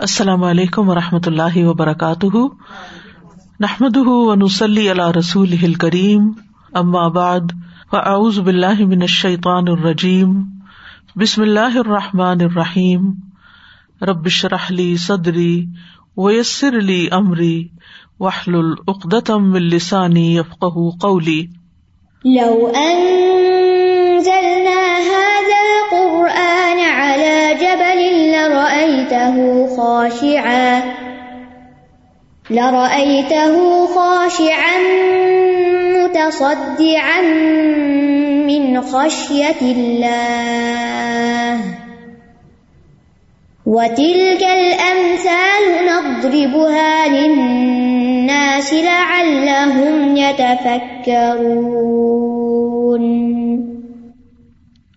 السلام علیکم و رحمۃ اللہ وبرکاتہ۔ نحمد ونسلی علیہ رسول کریم بعد، فاعوذ باللہ من الشیطان الرجیم۔ بسم اللہ الرحمٰن الرحیم۔ ربش رحلی صدری ویسر علی عمری وحل العقدم السانی افق قولی۔ لو أنزلنا لرأيته خاشعا. لرأيته خاشعا متصدعا من خشية الله. وتلك الأمثال نضربها للناس لعلهم يتفكرون.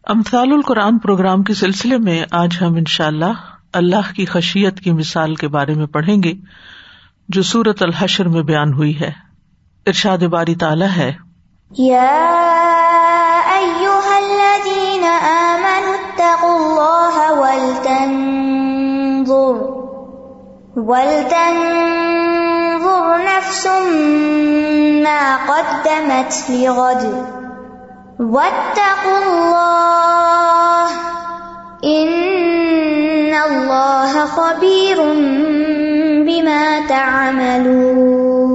امثال القرآن پروگرام کے سلسلے میں آج ہم ان شاء اللہ کی خشیت کی مثال کے بارے میں پڑھیں گے، جو سورت الحشر میں بیان ہوئی ہے۔ ارشاد باری تعالیٰ ہے۔ نفس ما قدمت لغد واتقوا الله ان اللہ خبیر بما تعملون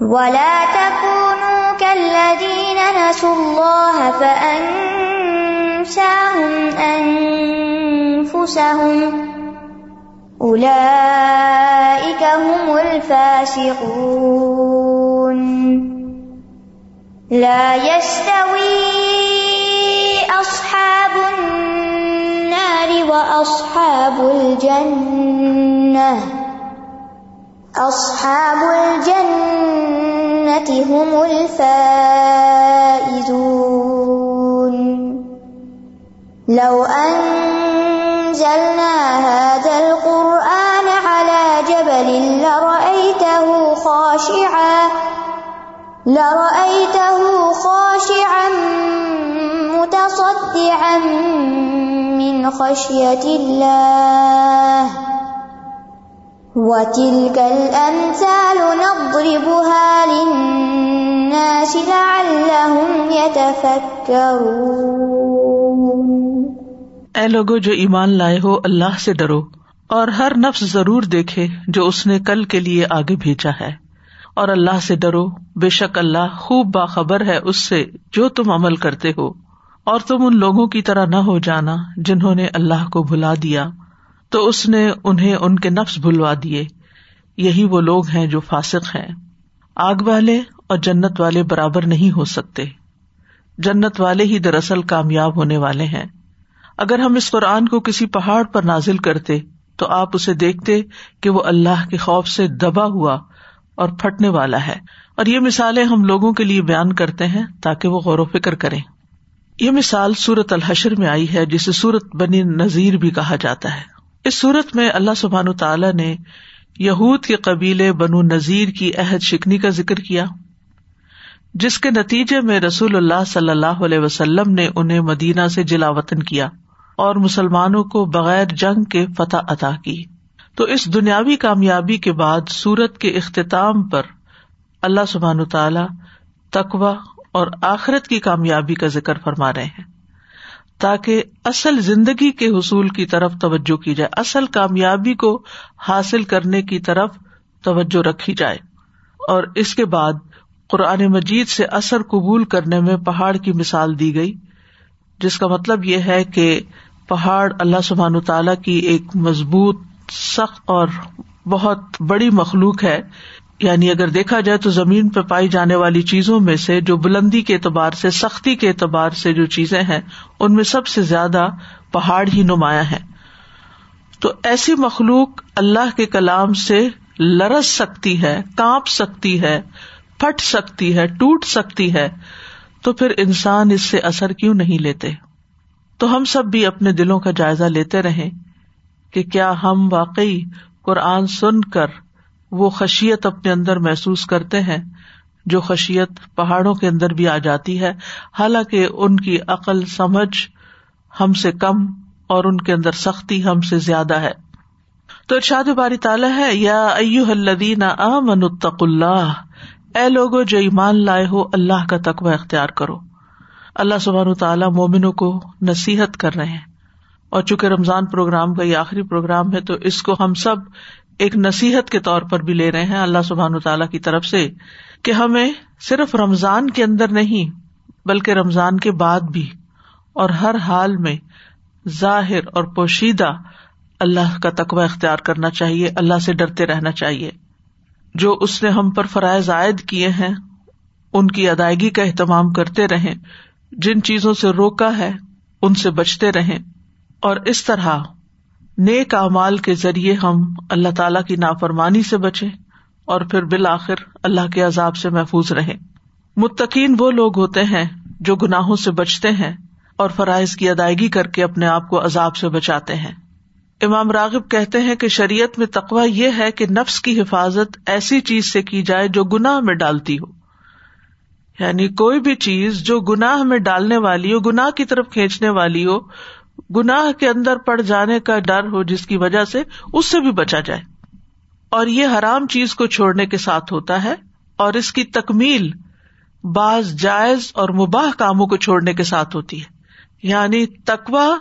ولا تكونوا كالذين نسوا الله فأنساهم أنفسهم أولئك هم الفاسقون لا يستوي أصحاب النار وأصحاب الجنة، أصحاب الجنة هم الفائزون. لو أنزلنا هذا القرآن على جبل لرأيته خاشعا لرأيته خاشعا متصدعا من خشية الله وتلك الأمثال نضربها للناس لعلهم يتفكرون اے لوگو جو ایمان لائے ہو اللہ سے ڈرو اور ہر نفس ضرور دیکھے جو اس نے کل کے لیے آگے بھیجا ہے اور اللہ سے ڈرو بے شک اللہ خوب باخبر ہے اس سے جو تم عمل کرتے ہو اور تم ان لوگوں کی طرح نہ ہو جانا جنہوں نے اللہ کو بھلا دیا۔ تو اس نے انہیں ان کے نفس بھلوا دیے۔ یہی وہ لوگ ہیں جو فاسق ہیں۔ آگ والے اور جنت والے برابر نہیں ہو سکتے۔ جنت والے ہی دراصل کامیاب ہونے والے ہیں۔ اگر ہم اس قرآن کو کسی پہاڑ پر نازل کرتے، تو آپ اسے دیکھتے کہ وہ اللہ کے خوف سے دبا ہوا اور پھٹنے والا ہے۔ اور یہ مثالیں ہم لوگوں کے لیے بیان کرتے ہیں تاکہ وہ غور و فکر کریں۔ یہ مثال سورت الحشر میں آئی ہے، جسے سورت بنی نذیر بھی کہا جاتا ہے۔ اس سورت میں اللہ سبحان تعالیٰ نے یہود کے قبیلے بنو نذیر کی عہد شکنی کا ذکر کیا، جس کے نتیجے میں رسول اللہ صلی اللہ علیہ وسلم نے انہیں مدینہ سے جلا وطن کیا اور مسلمانوں کو بغیر جنگ کے فتح عطا کی۔ تو اس دنیاوی کامیابی کے بعد سورت کے اختتام پر اللہ سبحان تعالی تقوا اور آخرت کی کامیابی کا ذکر فرما رہے ہیں۔ تاکہ اصل زندگی کے حصول کی طرف توجہ کی جائے، اصل کامیابی کو حاصل کرنے کی طرف توجہ رکھی جائے۔ اور اس کے بعد قرآن مجید سے اثر قبول کرنے میں پہاڑ کی مثال دی گئی، جس کا مطلب یہ ہے کہ پہاڑ اللہ سبحان تعالی کی ایک مضبوط، سخت اور بہت بڑی مخلوق ہے۔ یعنی اگر دیکھا جائے تو زمین پہ پائی جانے والی چیزوں میں سے جو بلندی کے اعتبار سے، سختی کے اعتبار سے جو چیزیں ہیں، ان میں سب سے زیادہ پہاڑ ہی نمایاں ہے تو ایسی مخلوق اللہ کے کلام سے لرس سکتی ہے، کانپ سکتی ہے، پھٹ سکتی ہے، ٹوٹ سکتی ہے۔ تو پھر انسان اس سے اثر کیوں نہیں لیتے؟ تو ہم سب بھی اپنے دلوں کا جائزہ لیتے رہیں کہ کیا ہم واقعی قرآن سن کر وہ خشیت اپنے اندر محسوس کرتے ہیں، جو خشیت پہاڑوں کے اندر بھی آ جاتی ہے۔ حالانکہ ان کی عقل، سمجھ ہم سے کم اور ان کے اندر سختی ہم سے زیادہ ہے۔ تو ارشاد باری تعالیٰ ہے، یا الدین اتق اللہ۔ اے لوگو، جو ایمان لائے ہو، اللہ کا تقوی اختیار کرو۔ اللہ سبحان تعالیٰ مومنوں کو نصیحت کر رہے ہیں۔ اور چونکہ رمضان پروگرام کا یہ آخری پروگرام ہے، تو اس کو ہم سب ایک نصیحت کے طور پر بھی لے رہے ہیں اللہ سبحان تعالیٰ کی طرف سے کہ ہمیں صرف رمضان کے اندر نہیں بلکہ رمضان کے بعد بھی اور ہر حال میں ظاہر اور پوشیدہ اللہ کا تقوی اختیار کرنا چاہیے، اللہ سے ڈرتے رہنا چاہیے۔ جو اس نے ہم پر فرائض عائد کیے ہیں، ان کی ادائیگی کا اہتمام کرتے رہیں۔ جن چیزوں سے روکا ہے، ان سے بچتے رہیں۔ اور اس طرح نیک امال کے ذریعے ہم اللہ تعالی کی نافرمانی سے بچے اور پھر بالآخر اللہ کے عذاب سے محفوظ رہے متقین وہ لوگ ہوتے ہیں جو گناہوں سے بچتے ہیں اور فرائض کی ادائیگی کر کے اپنے آپ کو عذاب سے بچاتے ہیں۔ امام راغب کہتے ہیں کہ شریعت میں تقوا یہ ہے کہ نفس کی حفاظت ایسی چیز سے کی جائے جو گناہ میں ڈالتی ہو۔ یعنی کوئی بھی چیز جو گناہ میں ڈالنے والی ہو، گناہ کی طرف کھینچنے والی ہو گناہ کے اندر پڑ جانے کا ڈر ہو جس کی وجہ سے اس سے بھی بچا جائے۔ اور یہ حرام چیز کو چھوڑنے کے ساتھ ہوتا ہے اور اس کی تکمیل بعض جائز اور مباح کاموں کو چھوڑنے کے ساتھ ہوتی ہے۔ یعنی تقوا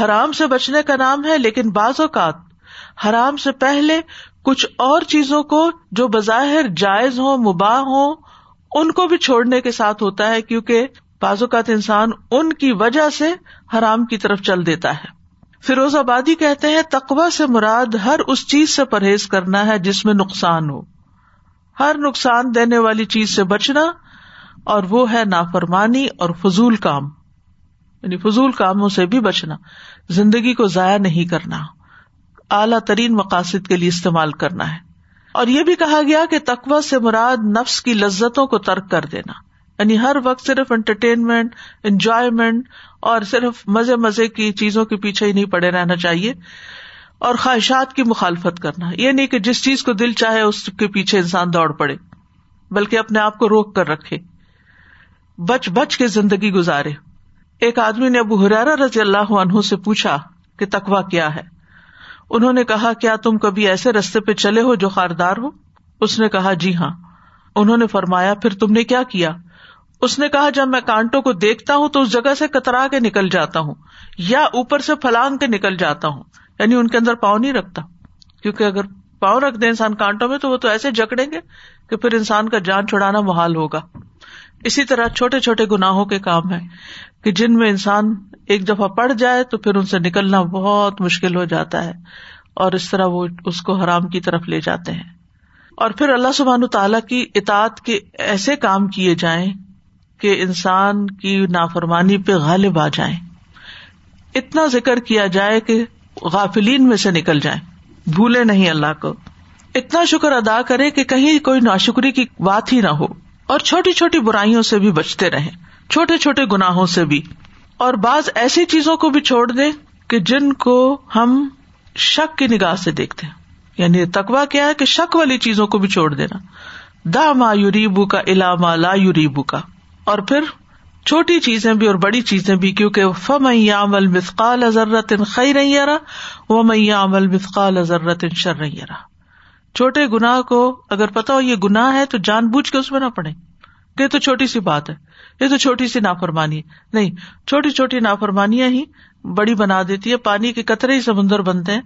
حرام سے بچنے کا نام ہے، لیکن بعض اوقات حرام سے پہلے کچھ اور چیزوں کو جو بظاہر جائز ہو مباح ہو ان کو بھی چھوڑنے کے ساتھ ہوتا ہے، کیونکہ بعض اوقات انسان ان کی وجہ سے حرام کی طرف چل دیتا ہے۔ فیروز آبادی کہتے ہیں تقوا سے مراد ہر اس چیز سے پرہیز کرنا ہے جس میں نقصان ہو۔ ہر نقصان دینے والی چیز سے بچنا اور وہ ہے نافرمانی اور فضول کام۔ یعنی فضول کاموں سے بھی بچنا۔ زندگی کو ضائع نہیں کرنا۔ اعلی ترین مقاصد کے لیے استعمال کرنا ہے۔ اور یہ بھی کہا گیا کہ تقوا سے مراد نفس کی لذتوں کو ترک کر دینا۔ یعنی ہر وقت صرف انٹرٹینمنٹ انجوائےمنٹ اور صرف مزے مزے کی چیزوں کے پیچھے ہی نہیں پڑے رہنا چاہیے اور خواہشات کی مخالفت کرنا۔ یہ نہیں کہ جس چیز کو دل چاہے اس کے پیچھے انسان دوڑ پڑے، بلکہ اپنے آپ کو روک کر رکھے، بچ بچ کے زندگی گزارے۔ ایک آدمی نے ابو حرارا رضی اللہ عنہ سے پوچھا کہ تقوا کیا ہے؟ انہوں نے کہا، کیا تم کبھی ایسے رستے پہ چلے ہو جو خاردار ہو؟ اس نے کہا جی ہاں۔ انہوں نے فرمایا، پھر تم نے کیا کیا؟ اس نے کہا، جب میں کانٹوں کو دیکھتا ہوں تو اس جگہ سے کترا کے نکل جاتا ہوں، یا اوپر سے پھلانگ کے نکل جاتا ہوں یعنی ان کے اندر پاؤں نہیں رکھتا۔ کیونکہ اگر پاؤں رکھ دے انسان کانٹوں میں تو وہ تو ایسے جکڑیں گے کہ پھر انسان کا جان چھڑانا محال ہوگا۔ اسی طرح چھوٹے چھوٹے گناہوں کے کام ہے کہ جن میں انسان ایک دفعہ پڑ جائے تو پھر ان سے نکلنا بہت مشکل ہو جاتا ہے اور اس طرح وہ اس کو حرام کی طرف لے جاتے ہیں۔ اور پھر اللہ سبحان تعالیٰ کی اطاعت کے ایسے کام کیے جائیں کہ انسان کی نافرمانی پہ غالب آ جائیں۔ اتنا ذکر کیا جائے کہ غافلین میں سے نکل جائیں۔ بھولے نہیں اللہ کو۔ اتنا شکر ادا کرے کہ کہیں کوئی ناشکری کی بات ہی نہ ہو۔ اور چھوٹی چھوٹی برائیوں سے بھی بچتے رہے چھوٹے چھوٹے گناہوں سے بھی۔ اور بعض ایسی چیزوں کو بھی چھوڑ دے کہ جن کو ہم شک کی نگاہ سے دیکھتے ہیں۔ یعنی تقوا کیا ہے کہ شک والی چیزوں کو بھی چھوڑ دینا۔ دا ما یوریبو کا علا لا یوریبو کا اور پھر چھوٹی چیزیں بھی اور بڑی چیزیں بھی، کیونکہ فم عمل مثقال ضرورت خی نہیں وہ میاں عمل مثقال ضرورت شر نہیں چھوٹے گناہ کو اگر پتا ہو یہ گناہ ہے تو جان بوجھ کے اس میں نہ پڑے۔ یہ تو چھوٹی سی بات ہے۔ یہ تو چھوٹی سی نافرمانی ہے۔ نہیں، چھوٹی چھوٹی نافرمانیاں ہی بڑی بنا دیتی ہے۔ پانی کے قطرے ہی سمندر بنتے ہیں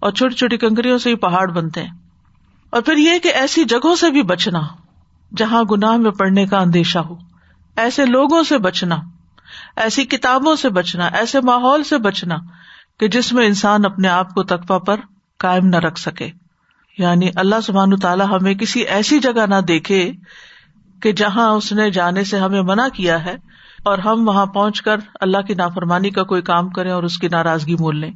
اور چھوٹی چھوٹی کنکریوں سے ہی پہاڑ بنتے ہیں۔ اور پھر یہ کہ ایسی جگہوں سے بھی بچنا جہاں گناہ میں پڑنے کا اندیشہ ہو۔ ایسے لوگوں سے بچنا، ایسی کتابوں سے بچنا، ایسے ماحول سے بچنا کہ جس میں انسان اپنے آپ کو تقوا پر کائم نہ رکھ سکے۔ یعنی اللہ سبحان تعالیٰ ہمیں کسی ایسی جگہ نہ دیکھے کہ جہاں اس نے جانے سے ہمیں منع کیا ہے اور ہم وہاں پہنچ کر اللہ کی نافرمانی کا کوئی کام کریں اور اس کی ناراضگی مول لیں۔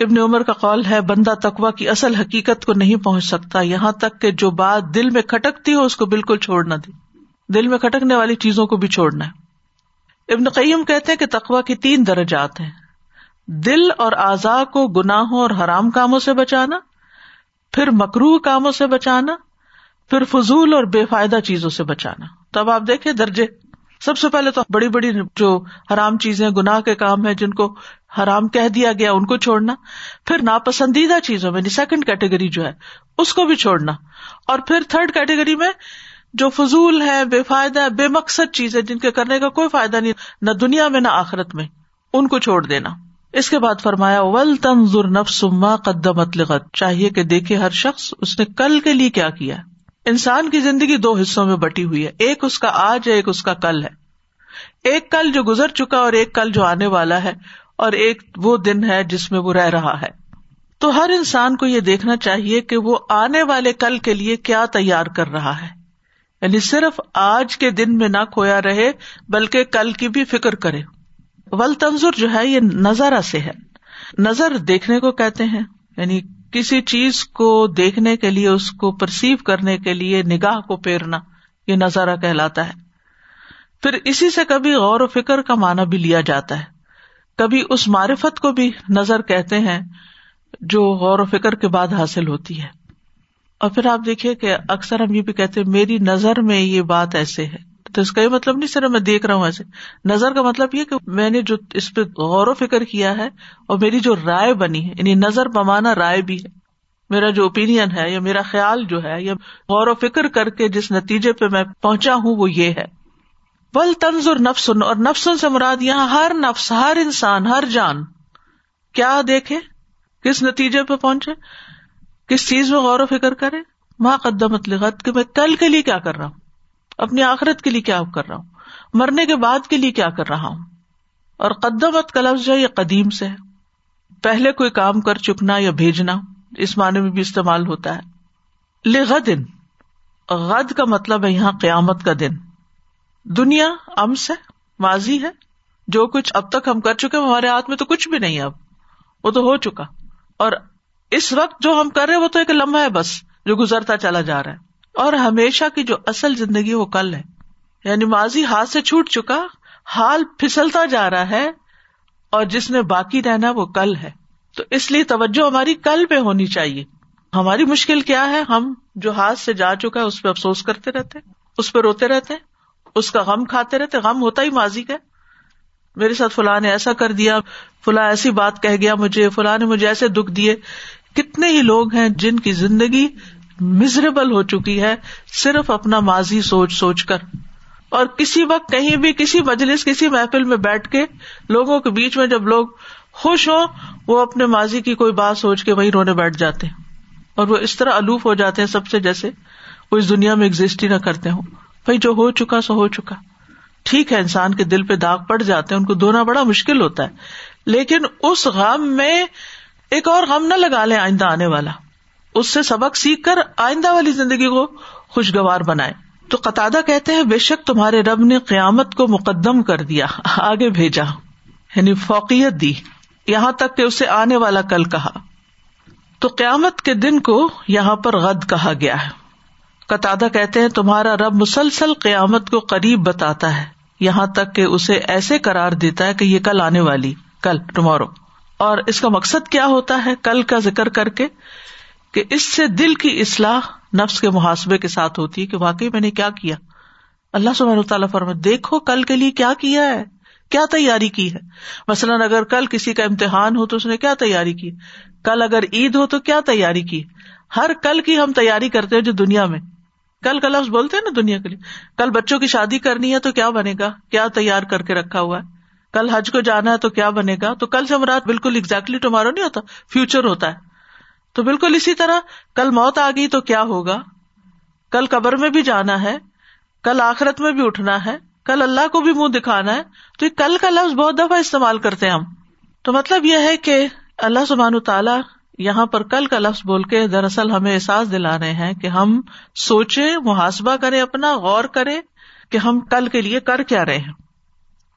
ابن عمر کا قول ہے، بندہ تقوا کی اصل حقیقت کو نہیں پہنچ سکتا، یہاں تک کہ جو بات دل میں کھٹکتی ہو اس کو بالکل چھوڑ نہ دے۔ دل میں کھٹکنے والی چیزوں کو بھی چھوڑنا ہے۔ ابن قیم کہتے ہیں کہ تقوا کی تین درجات ہیں۔ دل اور اعضاء کو گناہوں اور حرام کاموں سے بچانا، پھر مکرو کاموں سے بچانا، پھر فضول اور بے فائدہ چیزوں سے بچانا۔ تب آپ دیکھیں درجے۔ سب سے پہلے تو بڑی بڑی جو حرام چیزیں، گناہ کے کام ہے جن کو حرام کہہ دیا گیا، ان کو چھوڑنا۔ پھر ناپسندیدہ چیزوں میں سیکنڈ کیٹیگری جو ہے، اس کو بھی چھوڑنا۔ اور پھر تھرڈ کیٹیگری میں جو فضول ہے، بے فائدہ، بے مقصد چیز ہے، جن کے کرنے کا کوئی فائدہ نہیں، نہ دنیا میں، نہ آخرت میں، ان کو چھوڑ دینا۔ اس کے بعد فرمایا، ول تنظر نفسما قدمت لغت چاہیے کہ دیکھے ہر شخص اس نے کل کے لیے کیا کیا انسان کی زندگی دو حصوں میں بٹی ہوئی ہے۔ ایک اس کا آج ہے، ایک اس کا کل ہے۔ ایک کل جو گزر چکا اور ایک کل جو آنے والا ہے، اور ایک وہ دن ہے جس میں وہ رہ رہا ہے۔ تو ہر انسان کو یہ دیکھنا چاہیے کہ وہ آنے والے کل کے لیے کیا تیار کر رہا ہے۔ یعنی صرف آج کے دن میں نہ کھویا رہے، بلکہ کل کی بھی فکر کرے۔ ول تنظر جو ہے، یہ نظر سے ہے۔ نظر دیکھنے کو کہتے ہیں۔ یعنی کسی چیز کو دیکھنے کے لیے، اس کو پرسیو کرنے کے لیے، نگاہ کو پھیرنا، یہ نظارہ کہلاتا ہے۔ پھر اسی سے کبھی غور و فکر کا معنی بھی لیا جاتا ہے۔ کبھی اس معرفت کو بھی نظر کہتے ہیں جو غور و فکر کے بعد حاصل ہوتی ہے۔ اور پھر آپ دیکھیے کہ اکثر ہم یہ بھی کہتے میری نظر میں یہ بات ایسے ہے۔ تو اس کا یہ مطلب نہیں صرف میں دیکھ رہا ہوں ایسے۔ نظر کا مطلب یہ کہ میں نے جو اس پہ غور و فکر کیا ہے اور میری جو رائے بنی ہے یعنی نظر بمانا رائے بھی ہے۔ میرا جو اوپین ہے یا میرا خیال جو ہے یا غور و فکر کر کے جس نتیجے پہ میں پہنچا ہوں وہ یہ ہے۔ بل تنظ اور نفسن اور نفسن سے مراد یہاں ہر نفس، ہر انسان، ہر جان کیا دیکھے؟ کس نتیجے پہ پہنچے؟ کس چیز میں غور و فکر کرے ماں قدمت لغت کہ میں کل کے لیے کیا کر رہا ہوں؟ اپنی آخرت کے لیے کیا کر رہا ہوں؟ مرنے کے بعد کے لیے کیا کر رہا ہوں؟ اور قدمت کا لفظ ہے یہ قدیم سے ہے۔ پہلے کوئی کام کر چکنا یا بھیجنا اس معنی میں بھی استعمال ہوتا ہے۔ لغدن غد کا مطلب ہے یہاں قیامت کا دن۔ دنیا امس ہے، ماضی ہے۔ جو کچھ اب تک ہم کر چکے ہمارے ہاتھ میں تو کچھ بھی نہیں اب۔ وہ تو ہو چکا۔ اور اس وقت جو ہم کر رہے وہ تو ایک لمحہ ہے بس، جو گزرتا چلا جا رہا ہے۔ اور ہمیشہ کی جو اصل زندگی وہ کل ہے۔ یعنی ماضی ہاتھ سے چھوٹ چکا، حال پھسلتا جا رہا ہے، اور جس نے باقی رہنا وہ کل ہے۔ تو اس لیے توجہ ہماری کل پہ ہونی چاہیے۔ ہماری مشکل کیا ہے؟ ہم جو ہاتھ سے جا چکا ہے، اس پہ افسوس کرتے رہتے، اس پہ روتے رہتے، اس کا غم کھاتے رہتے، غم ہوتا ہی ماضی کا۔ میرے ساتھ فلاں نے ایسا کر دیا، فلاں ایسی بات کہہ گیا مجھے، فلاں نے مجھے ایسے دکھ دیے۔ کتنے ہی لوگ ہیں جن کی زندگی مزریبل ہو چکی ہے، صرف اپنا ماضی سوچ سوچ کر۔ اور کسی وقت کہیں بھی، کسی مجلس، کسی محفل میں بیٹھ کے لوگوں کے بیچ میں جب لوگ خوش ہو وہ اپنے ماضی کی کوئی بات سوچ کے وہی رونے بیٹھ جاتے۔ ہیں اور وہ اس طرح الوف ہو جاتے ہیں سب سے جیسے وہ اس دنیا میں ایگزٹ ہی نہ کرتے ہوں۔ بھائی جو ہو چکا، سو ہو چکا۔ ٹھیک ہے، انسان کے دل پہ داغ پڑ جاتے ہیں، ان کو دھونا بڑا مشکل ہوتا ہے۔ لیکن اس غم میں ایک اور غم نہ لگا لیں آئندہ آنے والا۔ اس سے سبق سیکھ کر آئندہ والی زندگی کو خوشگوار بنائے تو قطع کہتے ہیں، بے شک تمہارے رب نے قیامت کو مقدم کر دیا، آگے بھیجا۔ یعنی فوقیت دی، یہاں تک کہ اسے آنے والا کل کہا۔ تو قیامت کے دن کو یہاں پر غد کہا گیا ہے۔ قطع کہتے ہیں، تمہارا رب مسلسل قیامت کو قریب بتاتا ہے۔ یہاں تک کہ اسے ایسے قرار دیتا ہے کہ یہ کل آنے والی، کل ٹمورو اور اس کا مقصد کیا ہوتا ہے؟ کل کا ذکر کر کے کہ اس سے دل کی اصلاح نفس کے محاسبے کے ساتھ ہوتی ہے کہ واقعی میں نے کیا کیا؟ اللہ سب تعالیٰ فرما دیکھو کل کے لیے کیا کیا ہے؟ کیا تیاری کی ہے؟ مثلاً اگر کل کسی کا امتحان ہو تو اس نے کیا تیاری کی؟ کل اگر عید ہو تو کیا تیاری کی؟ ہر کل کی ہم تیاری کرتے ہیں جو دنیا میں۔ کل کا لفظ بولتے ہیں نا دنیا کے لیے۔ کل بچوں کی شادی کرنی ہے تو کیا بنے گا؟ کیا تیار کر کے رکھا ہوا ہے؟ کل حج کو جانا ہے تو کیا بنے گا؟ تو کل سے مراد بالکل ایگزیکٹلی ٹمارو نہیں ہوتا فیوچر ہوتا ہے۔ تو بالکل اسی طرح کل موت آ گئی تو کیا ہوگا؟ کل قبر میں بھی جانا ہے، کل آخرت میں بھی اٹھنا ہے، کل اللہ کو بھی منہ دکھانا ہے۔ تو یہ کل کا لفظ بہت دفعہ استعمال کرتے ہیں ہم۔ تو مطلب یہ ہے کہ اللہ سبحان تعالیٰ یہاں پر کل کا لفظ بول کے دراصل ہمیں احساس دلا رہے ہیں کہ ہم سوچے محاسبہ کرے اپنا غور کرے کہ ہم کل کے لیے کر کیا رہے ہیں۔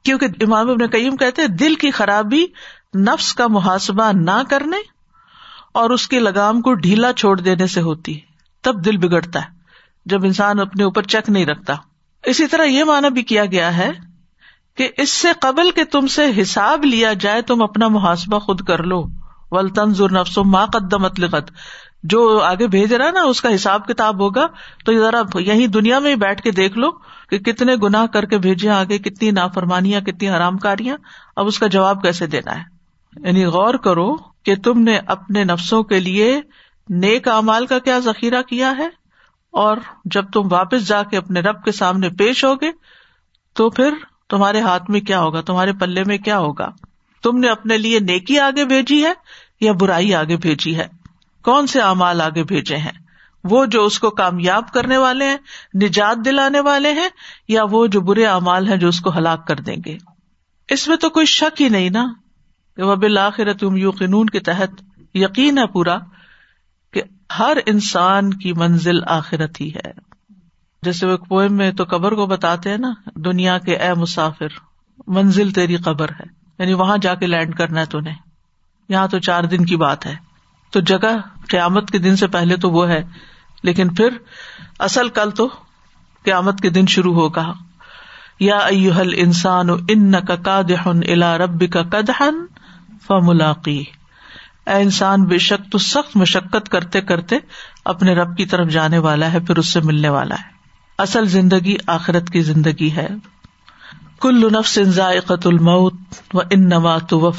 کیونکہ امام ابن قیم کہتے دل کی خرابی نفس کا محاسبہ نہ کرنے اور اس کی لگام کو ڈھیلا چھوڑ دینے سے ہوتی ہے۔ تب دل بگڑتا ہے، جب انسان اپنے اوپر چیک نہیں رکھتا۔ اسی طرح یہ مانا بھی کیا گیا ہے کہ اس سے قبل کے تم سے حساب لیا جائے، تم اپنا محاسبہ خود کر لو۔ ول تنظر نفس ماں قدمت لغت جو آگے بھیج رہا ہے نا، اس کا حساب کتاب ہوگا۔ تو ذرا یہی دنیا میں ہی بیٹھ کے دیکھ لو کہ کتنے گناہ کر کے بھیجے آگے، کتنی نافرمانیاں، کتنی حرام کاریاں اب اس کا جواب کیسے دینا ہے؟ یعنی غور کرو کہ تم نے اپنے نفسوں کے لیے نیک امال کا کیا ذخیرہ کیا ہے۔ اور جب تم واپس جا کے اپنے رب کے سامنے پیش ہوگے، تو پھر تمہارے ہاتھ میں کیا ہوگا؟ تمہارے پلے میں کیا ہوگا؟ تم نے اپنے لیے نیکی آگے بھیجی ہے یا برائی آگے بھیجی ہے؟ کون سے امال آگے بھیجے ہیں؟ وہ جو اس کو کامیاب کرنے والے ہیں، نجات دلانے والے ہیں، یا وہ جو برے امال ہیں جو اس کو ہلاک کر دیں گے؟ اس میں تو کوئی شک ہی نہیں نا؟ وہ بالآخر تم یو کے تحت یقین ہے پورا کہ ہر انسان کی منزل آخرت ہی ہے۔ جیسے وہ پوئم میں تو قبر کو بتاتے ہیں نا، دنیا کے اے مسافر، منزل تیری قبر ہے۔ یعنی وہاں جا کے لینڈ کرنا ہے تہیں یہاں تو چار دن کی بات ہے۔ تو جگہ قیامت کے دن سے پہلے تو وہ ہے۔ لیکن پھر اصل کل تو قیامت کے دن شروع ہوگا۔ یا ایوہل انسان ان کا کادن الا رب کا کدہن فملاقی۔ اے انسان، بے شک تو سخت مشقت کرتے کرتے اپنے رب کی طرف جانے والا ہے، پھر اس سے ملنے والا ہے۔ اصل زندگی آخرت کی زندگی ہے۔ کل نفس ذائقت الموت و ان نما تو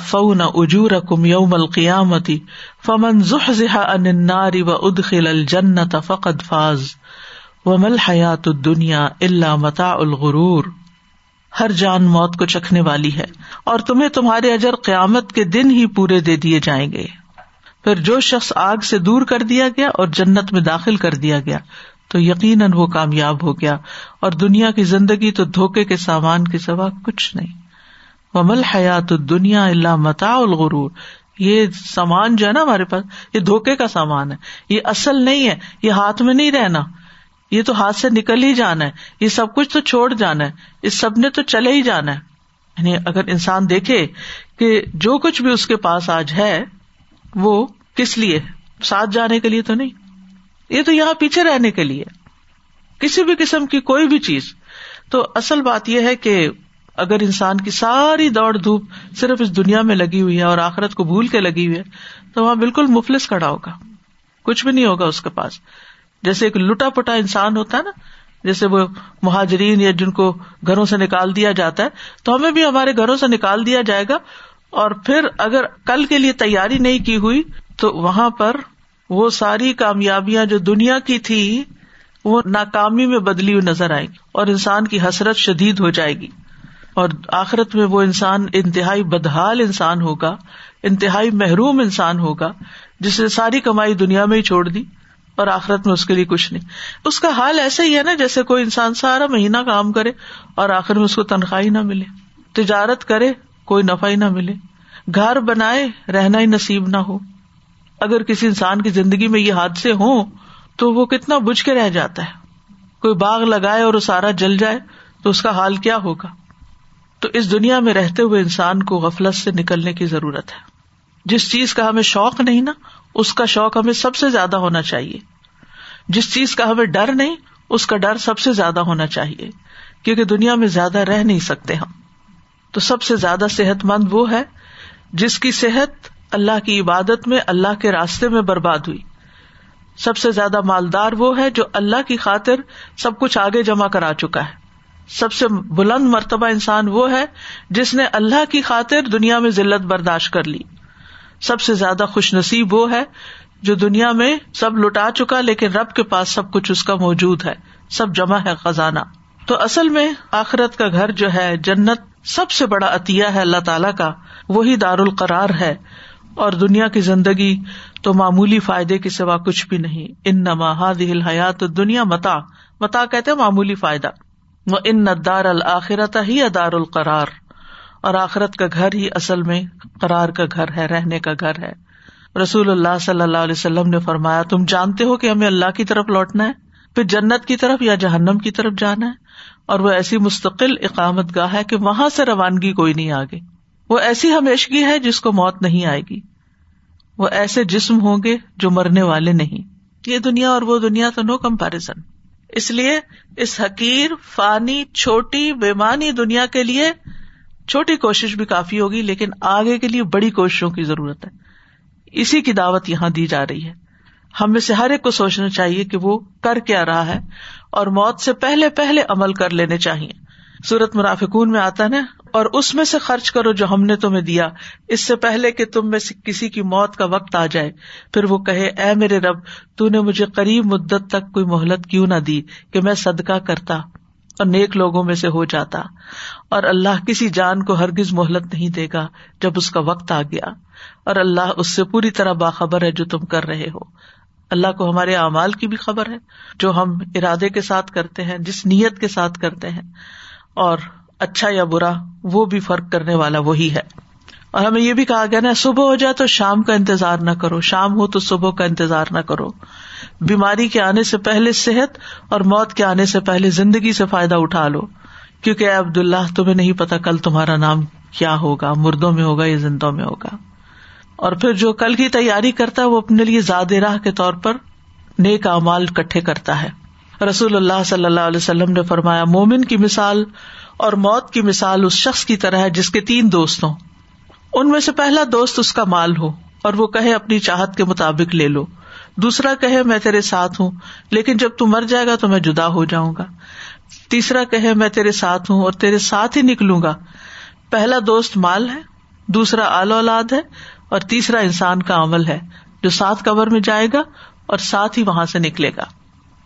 یوم القیامتی فمن ذحزح عن النار و ادخل الجنت فقد فاز ومل حیات الدنیا الا متاع الغرور ہر جان موت کو چکھنے والی ہے اور تمہیں تمہارے اجر قیامت کے دن ہی پورے دے دیے جائیں گے پھر جو شخص آگ سے دور کر دیا گیا اور جنت میں داخل کر دیا گیا تو یقیناً وہ کامیاب ہو گیا اور دنیا کی زندگی تو دھوکے کے سامان کے سوا کچھ نہیں۔ ومل حیات دنیا اللہ متا الغرور۔ یہ سامان جو ہے نا ہمارے پاس، یہ دھوکے کا سامان ہے۔ یہ اصل نہیں ہے، یہ ہاتھ میں نہیں رہنا۔ یہ تو ہاتھ سے نکل ہی جانا ہے۔ یہ سب کچھ تو چھوڑ جانا ہے۔ اس سب نے تو چلے ہی جانا ہے۔ یعنی اگر انسان دیکھے کہ جو کچھ بھی اس کے پاس آج ہے، وہ کس لیے ساتھ جانے کے لیے تو نہیں۔ یہ تو یہاں پیچھے رہنے کے لیے۔ کسی بھی قسم کی کوئی بھی چیز۔ تو اصل بات یہ ہے کہ اگر انسان کی ساری دوڑ دھوپ صرف اس دنیا میں لگی ہوئی ہے اور آخرت کو بھول کے لگی ہوئی ہے، تو وہاں بالکل مفلس کھڑا ہوگا۔ کچھ بھی نہیں ہوگا اس کے پاس۔ جیسے ایک لٹا پٹا انسان ہوتا ہے نا، جیسے وہ مہاجرین یا جن کو گھروں سے نکال دیا جاتا ہے، تو ہمیں بھی ہمارے گھروں سے نکال دیا جائے گا۔ اور پھر اگر کل کے لیے تیاری نہیں کی ہوئی، تو وہاں پر وہ ساری کامیابیاں جو دنیا کی تھی، وہ ناکامی میں بدلی ہوئی نظر آئے گی اور انسان کی حسرت شدید ہو جائے گی۔ اور آخرت میں وہ انسان انتہائی بدحال انسان ہوگا، انتہائی محروم انسان ہوگا، جس نے ساری کمائی دنیا میں ہی چھوڑ دی اور آخرت میں اس کے لیے کچھ نہیں۔ اس کا حال ایسا ہی ہے نا جیسے کوئی انسان سارا مہینہ کام کرے اور آخر میں اس کو تنخواہ نہ ملے۔ تجارت کرے، کوئی نفع ہی نہ ملے۔ گھر بنائے، رہنا ہی نصیب نہ ہو۔ اگر کسی انسان کی زندگی میں یہ حادثے ہوں تو وہ کتنا بجھ کے رہ جاتا ہے۔ کوئی باغ لگائے اور وہ سارا جل جائے تو اس کا حال کیا ہوگا؟ تو اس دنیا میں رہتے ہوئے انسان کو غفلت سے نکلنے کی ضرورت ہے۔ جس چیز کا ہمیں شوق نہیں نا، اس کا شوق ہمیں سب سے زیادہ ہونا چاہیے۔ جس چیز کا ہمیں ڈر نہیں، اس کا ڈر سب سے زیادہ ہونا چاہیے۔ کیونکہ دنیا میں زیادہ رہ نہیں سکتے ہم۔ تو سب سے زیادہ صحت مند وہ ہے جس کی صحت اللہ کی عبادت میں، اللہ کے راستے میں برباد ہوئی۔ سب سے زیادہ مالدار وہ ہے جو اللہ کی خاطر سب کچھ آگے جمع کرا چکا ہے۔ سب سے بلند مرتبہ انسان وہ ہے جس نے اللہ کی خاطر دنیا میں ذلت برداشت کر لی۔ سب سے زیادہ خوش نصیب وہ ہے جو دنیا میں سب لٹا چکا لیکن رب کے پاس سب کچھ اس کا موجود ہے۔ سب جمع ہے خزانہ۔ تو اصل میں آخرت کا گھر جو ہے جنت، سب سے بڑا عطیہ ہے اللہ تعالی کا۔ وہی دار القرار ہے۔ اور دنیا کی زندگی تو معمولی فائدے کے سوا کچھ بھی نہیں۔ ان نما دل حیات دنیا متا متا کہتے معمولی فائدہ۔ وہ ان ندار الآخرت ہی ادار القرار۔ اور آخرت کا گھر ہی اصل میں قرار کا گھر ہے، رہنے کا گھر ہے۔ رسول اللہ صلی اللہ علیہ وسلم نے فرمایا، تم جانتے ہو کہ ہمیں اللہ کی طرف لوٹنا ہے، پھر جنت کی طرف یا جہنم کی طرف جانا ہے؟ اور وہ ایسی مستقل اقامت گاہ ہے کہ وہاں سے روانگی کوئی نہیں آگے۔ وہ ایسی ہمیشگی ہے جس کو موت نہیں آئے گی۔ وہ ایسے جسم ہوں گے جو مرنے والے نہیں۔ یہ دنیا اور وہ دنیا تو نو کمپیرزن اس لیے اس حقیر، فانی، چھوٹی، بےمانی دنیا کے لیے چھوٹی کوشش بھی کافی ہوگی، لیکن آگے کے لیے بڑی کوششوں کی ضرورت ہے۔ اسی کی دعوت یہاں دی جا رہی ہے۔ ہمیں سے ہر ایک کو سوچنا چاہیے کہ وہ کر کیا رہا ہے اور موت سے پہلے پہلے عمل کر لینے چاہیے۔ سورت مرافقون میں آتا نا اور اس میں سے خرچ کرو جو ہم نے تمہیں دیا۔ اس سے پہلے کہ تم میں سے کسی کی موت کا وقت آ جائے۔ پھر وہ کہے، اے میرے رب، تو نے مجھے قریب مدت تک کوئی مہلت کیوں نہ دی کہ میں صدقہ کرتا اور نیک لوگوں میں سے ہو جاتا؟ اور اللہ کسی جان کو ہرگز مہلت نہیں دے گا جب اس کا وقت آ گیا۔ اور اللہ اس سے پوری طرح باخبر ہے جو تم کر رہے ہو۔ اللہ کو ہمارے اعمال کی بھی خبر ہے، جو ہم ارادے کے ساتھ کرتے ہیں، جس نیت کے ساتھ کرتے ہیں۔ اور اچھا یا برا، وہ بھی فرق کرنے والا وہی ہے۔ اور ہمیں یہ بھی کہا گیا نا، صبح ہو جائے تو شام کا انتظار نہ کرو، شام ہو تو صبح کا انتظار نہ کرو۔ بیماری کے آنے سے پہلے صحت اور موت کے آنے سے پہلے زندگی سے فائدہ اٹھا لو۔ کیونکہ عبد اللہ تمہیں نہیں پتا کل تمہارا نام کیا ہوگا، مردوں میں ہوگا یا زندوں میں ہوگا۔ اور پھر جو کل کی تیاری کرتا ہے، وہ اپنے لیے زیادہ راہ کے طور پر نیک امال کٹھے کرتا ہے۔ رسول اللہ صلی اللہ علیہ وسلم نے فرمایا، مومن کی مثال اور موت کی مثال اس شخص کی طرح ہے جس کے تین دوست ہوں۔ ان میں سے پہلا دوست اس کا مال ہو اور وہ کہے اپنی چاہت کے مطابق لے لو۔ دوسرا کہے میں تیرے ساتھ ہوں، لیکن جب تم مر جائے گا تو میں جدا ہو جاؤں گا۔ تیسرا کہے میں تیرے ساتھ ہوں اور تیرے ساتھ ہی نکلوں گا۔ پہلا دوست مال ہے، دوسرا آل اولاد ہے اور تیسرا انسان کا عمل ہے، جو ساتھ قبر میں جائے گا اور ساتھ ہی وہاں سے نکلے گا۔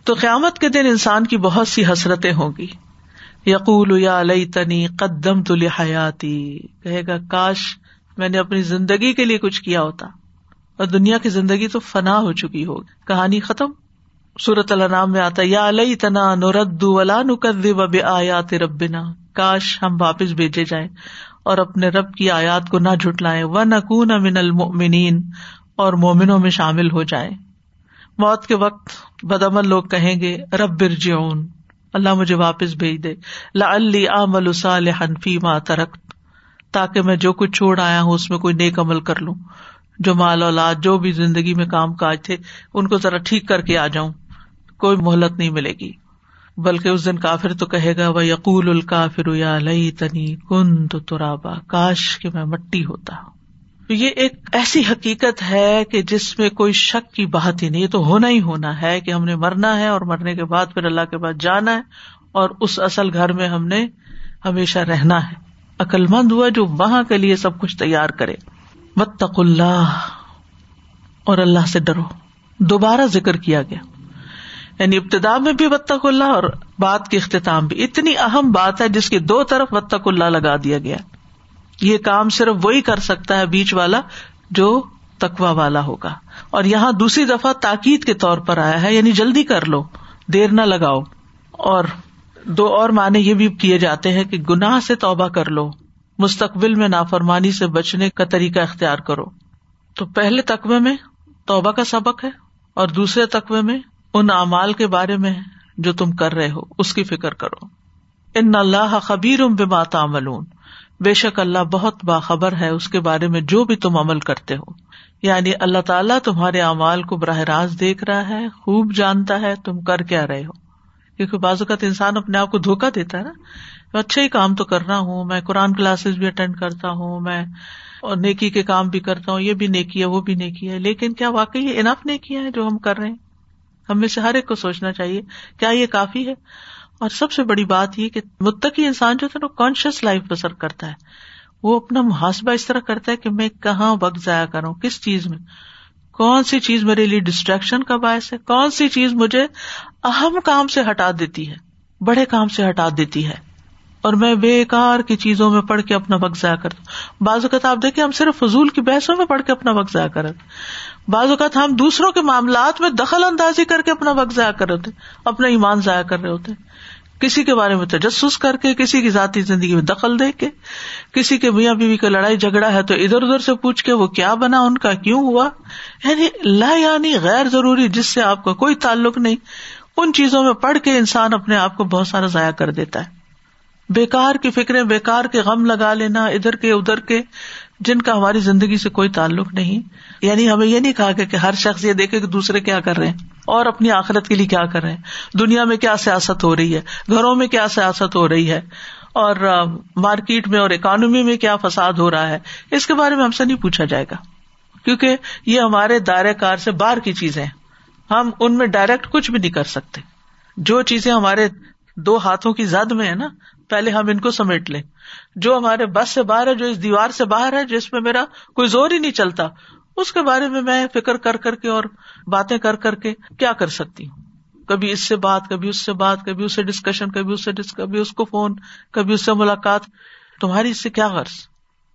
تو قیامت کے دن انسان کی بہت سی حسرتیں ہوں گی۔ یقول یا علیہ تنی قدم تو حیاتی کہے گا، کاش میں نے اپنی زندگی کے لیے کچھ کیا ہوتا۔ اور دنیا کی زندگی تو فنا ہو چکی ہوگی۔ کہانی ختم۔ سورت اللہ نام میں آتا یا علیہ تنا نورد ولا نقد آیات ربنا۔ کاش ہم واپس بھیجے جائیں اور اپنے رب کی آیات کو نہ جھٹلائیں۔ و نکون من المؤمنین، اور مومنوں میں شامل ہو جائے موت کے وقت بدمل لوگ کہیں گے، رب برجعون اللہ مجھے واپس بھیج دے۔ لی عمل فی ما ترک تاکہ میں جو کچھ چھوڑ آیا ہوں، اس میں کوئی نیک عمل کر لوں۔ جو مال اولاد، جو بھی زندگی میں کام کاج تھے، ان کو ذرا ٹھیک کر کے آ جاؤں۔ کوئی مہلت نہیں ملے گی۔ بلکہ اس دن کافر تو کہے گا وہ یقول الکا یا لئی تنی کن تو ترابا۔ کاش کے میں مٹی ہوتا۔ ہوں یہ ایک ایسی حقیقت ہے کہ جس میں کوئی شک کی بات ہی نہیں تو ہونا ہی ہونا ہے کہ ہم نے مرنا ہے اور مرنے کے بعد پھر اللہ کے بعد جانا ہے اور اس اصل گھر میں ہم نے ہمیشہ رہنا ہے۔ عقل مند ہوا جو وہاں کے لیے سب کچھ تیار کرے۔ متق اللہ اور اللہ سے ڈرو۔ دوبارہ ذکر کیا گیا۔ یعنی ابتدا میں بھی بطخ اللہ اور بات کے اختتام بھی۔ اتنی اہم بات ہے جس کی دو طرف بطخ اللہ لگا دیا گیا۔ یہ کام صرف وہی کر سکتا ہے بیچ والا جو تکوا والا ہوگا۔ اور یہاں دوسری دفعہ تاکید کے طور پر آیا ہے یعنی جلدی کر لو، دیر نہ لگاؤ۔ اور دو اور معنی یہ بھی کیے جاتے ہیں کہ گناہ سے توبہ کر لو، مستقبل میں نافرمانی سے بچنے کا طریقہ اختیار کرو۔ تو پہلے تقوے میں توبہ کا سبق ہے، اور دوسرے تقوے میں ان اعمال کے بارے میں جو تم کر رہے ہو، اس کی فکر کرو۔ ان اللہ خبیر بما تعملون۔ بے شک اللہ بہت باخبر ہے، اس کے بارے میں جو بھی تم عمل کرتے ہو۔ یعنی اللہ تعالیٰ تمہارے اعمال کو براہ راست دیکھ رہا ہے، خوب جانتا ہے، تم کر کیا رہے ہو۔ کیونکہ بعض اوقات انسان اپنے آپ کو دھوکا دیتا ہے نا۔ میں اچھا ہی کام تو کر رہا ہوں، میں قرآن کلاسز بھی اٹینڈ کرتا ہوں، میں اور نیکی کے کام بھی کرتا ہوں، یہ بھی نیکی ہے، وہ بھی نیکی ہے۔ لیکن کیا واقعی یہ انف نیکی ہے جو ہم کر رہے ہیں؟ ہمیں سے ہر ایک کو سوچنا چاہیے، کیا یہ کافی ہے؟ اور سب سے بڑی بات یہ کہ متقی انسان جو تھا کانشیس لائف بسر کرتا ہے۔ وہ اپنا محاسبہ اس طرح کرتا ہے کہ میں کہاں وقت ضائع کروں، کس چیز میں؟ کون سی چیز میرے لیے ڈسٹریکشن کا باعث ہے؟ کون سی چیز مجھے اہم کام سے ہٹا دیتی ہے، بڑے کام سے ہٹا دیتی ہے؟ اور میں بےکار کی چیزوں میں پڑھ کے اپنا وقت ضائع کرتا ہوں۔ بعض اوقات آپ دیکھیں، ہم صرف فضول کی بحثوں میں پڑھ کے اپنا وقت ضائع کرتے بعض اوقات ہم دوسروں کے معاملات میں دخل اندازی کر کے اپنا وقت ضائع کر رہے ہوتے اپنا ایمان ضائع کر رہے ہوتے۔ کسی کے بارے میں تجسس کر کے، کسی کی ذاتی زندگی میں دخل دے کے، کسی کے میاں بیوی کا لڑائی جھگڑا ہے تو ادھر ادھر سے پوچھ کے وہ کیا بنا، ان کا کیوں ہوا؟ یعنی لا یعنی غیر ضروری جس سے آپ کا کوئی تعلق نہیں۔ ان چیزوں میں پڑھ کے انسان اپنے آپ کو بہت سارا ضائع کر دیتا ہے۔ بےکار کی فکریں بےکار کے غم لگا لینا، ادھر کے ادھر کے۔ جن کا ہماری زندگی سے کوئی تعلق نہیں۔ یعنی ہمیں یہ نہیں کہا گیا کہ ہر شخص یہ دیکھے کہ دوسرے کیا کر رہے ہیں اور اپنی آخرت کے لیے کیا کر رہے ہیں۔ دنیا میں کیا سیاست ہو رہی ہے؟ گھروں میں کیا سیاست ہو رہی ہے؟ اور مارکیٹ میں اور اکانمی میں کیا فساد ہو رہا ہے؟ اس کے بارے میں ہم سے نہیں پوچھا جائے گا۔ کیونکہ یہ ہمارے دائرے کار سے باہر کی چیزیں ہم ان میں ڈائریکٹ کچھ بھی نہیں کر سکتے۔ جو چیزیں ہمارے دو ہاتھوں کی زد میں ہے نا پہلے ہم ان کو سمیٹ لیں۔ جو ہمارے بس سے باہر ہے، جو اس دیوار سے باہر ہے، جس میں میرا کوئی زور ہی نہیں چلتا، اس کے بارے میں میں فکر کر کر کے اور باتیں کر کر کے کیا کر سکتی ہوں؟ کبھی اس سے بات، کبھی اس سے بات، کبھی اس سے ڈسکشن کبھی اس سے کبھی اس کو فون کبھی اس سے ملاقات۔ تمہاری اس سے کیا غرض؟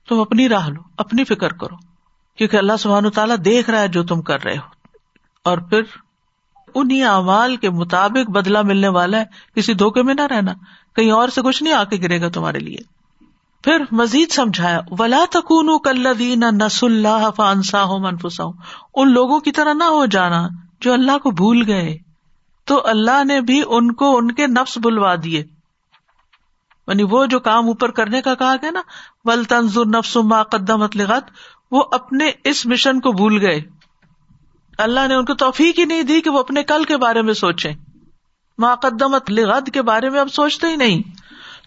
تم اپنی راہ لو، اپنی فکر کرو، کیونکہ اللہ سبحان تعالیٰ دیکھ رہا ہے جو تم کر رہے ہو۔ اور پھر انہیں اعمال کے مطابق بدلا ملنے والا ہے۔ کسی دھوکے میں نہ رہنا۔ کہیں اور سے کچھ نہیں آ کے گرے گا تمہارے لیے۔ پھر مزید سمجھایا، ولا تکون کلین نس اللہ فانسا ہو منفسا ان لوگوں کی طرح نہ ہو جانا جو اللہ کو بھول گئے۔ تو اللہ نے بھی ان کو ان کے نفس بلوا دیے۔ یعنی وہ جو کام اوپر کرنے کا کہا گیا نا ول تنظر نفس ما قدم لغت وہ اپنے اس مشن کو بھول گئے۔ اللہ نے ان کو توفیق ہی نہیں دی کہ وہ اپنے کل کے بارے میں سوچے ما قدمت لغد کے بارے میں اب سوچتے ہی نہیں۔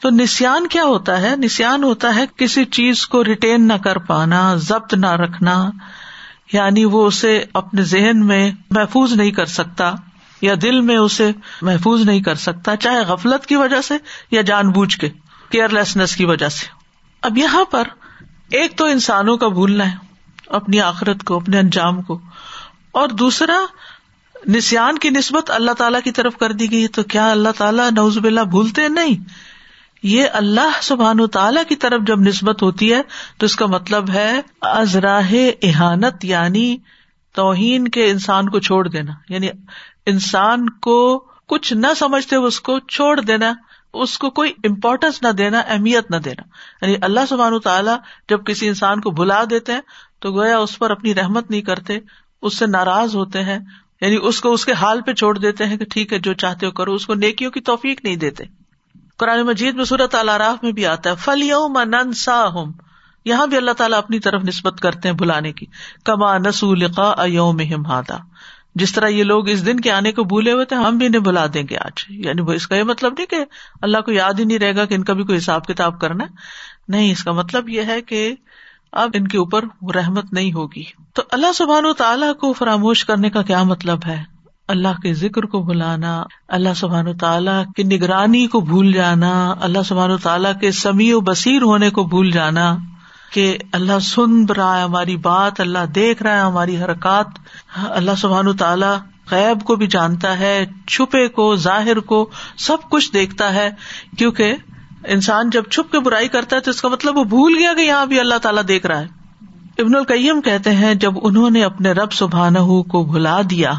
تو نسان کیا ہوتا ہے؟ نسان ہوتا ہے کسی چیز کو ریٹین نہ کر پانا، ضبط نہ رکھنا یعنی وہ اسے اپنے ذہن میں محفوظ نہیں کر سکتا یا دل میں اسے محفوظ نہیں کر سکتا، چاہے غفلت کی وجہ سے یا جان بوجھ کے کیئر لیسنس کی وجہ سے۔ اب یہاں پر ایک تو انسانوں کا بھولنا ہے، اپنی آخرت کو، اپنے انجام کو۔ اور دوسرا نسان کی نسبت اللہ تعالیٰ کی طرف کر دی گئی تو کیا اللہ تعالیٰ نوز بلّہ بھولتے؟ نہیں۔ یہ اللہ سبحان تعالیٰ کی طرف جب نسبت ہوتی ہے، تو اس کا مطلب ہے ازراہ احانت یعنی توہین کے انسان کو چھوڑ دینا۔ یعنی انسان کو کچھ نہ سمجھتے اس کو چھوڑ دینا، اس کو کوئی امپورٹینس نہ دینا، اہمیت نہ دینا۔ یعنی اللہ سبحان تعالیٰ جب کسی انسان کو بلا دیتے ہیں، تو گویا اس پر اپنی رحمت نہیں کرتے اس سے ناراض ہوتے ہیں یعنی اس کو اس کے حال پہ چھوڑ دیتے ہیں کہ ٹھیک ہے، جو چاہتے ہو کرو، اس کو نیکیوں کی توفیق نہیں دیتے۔ قرآن مجید میں صورت راہ میں بھی آتا ہے فل یوم سا یہاں بھی اللہ تعالیٰ اپنی طرف نسبت کرتے ہیں بلانے کی۔ کما نسول یوم ہادا جس طرح یہ لوگ اس دن کے آنے کو بھولے ہوئے تھے، ہم بھی انہیں بلا دیں گے آج۔ یعنی وہ اس کا یہ مطلب نہیں کہ اللہ کو یاد ہی نہیں رہے گا کہ ان کا بھی کوئی حساب کتاب کرنا نہیں، اس کا مطلب یہ ہے کہ اب ان کے اوپر رحمت نہیں ہوگی۔ تو اللہ سبحان و تعالیٰ کو فراموش کرنے کا کیا مطلب ہے؟ اللہ کے ذکر کو بلانا اللہ سبحان و تعالیٰ کی نگرانی کو بھول جانا، اللہ سبحان و تعالیٰ کے سمیع و بصیر ہونے کو بھول جانا کہ اللہ سن رہا ہے ہماری بات، اللہ دیکھ رہا ہے ہماری حرکات۔ اللہ سبحان و تعالیٰ غیب کو بھی جانتا ہے، چھپے کو، ظاہر کو، سب کچھ دیکھتا ہے۔ کیونکہ انسان جب چھپ کے برائی کرتا ہے تو اس کا مطلب وہ بھول گیا کہ یہاں بھی اللہ تعالیٰ دیکھ رہا ہے۔ ابن القیم کہتے ہیں، جب انہوں نے اپنے رب سبحان کو بھلا دیا،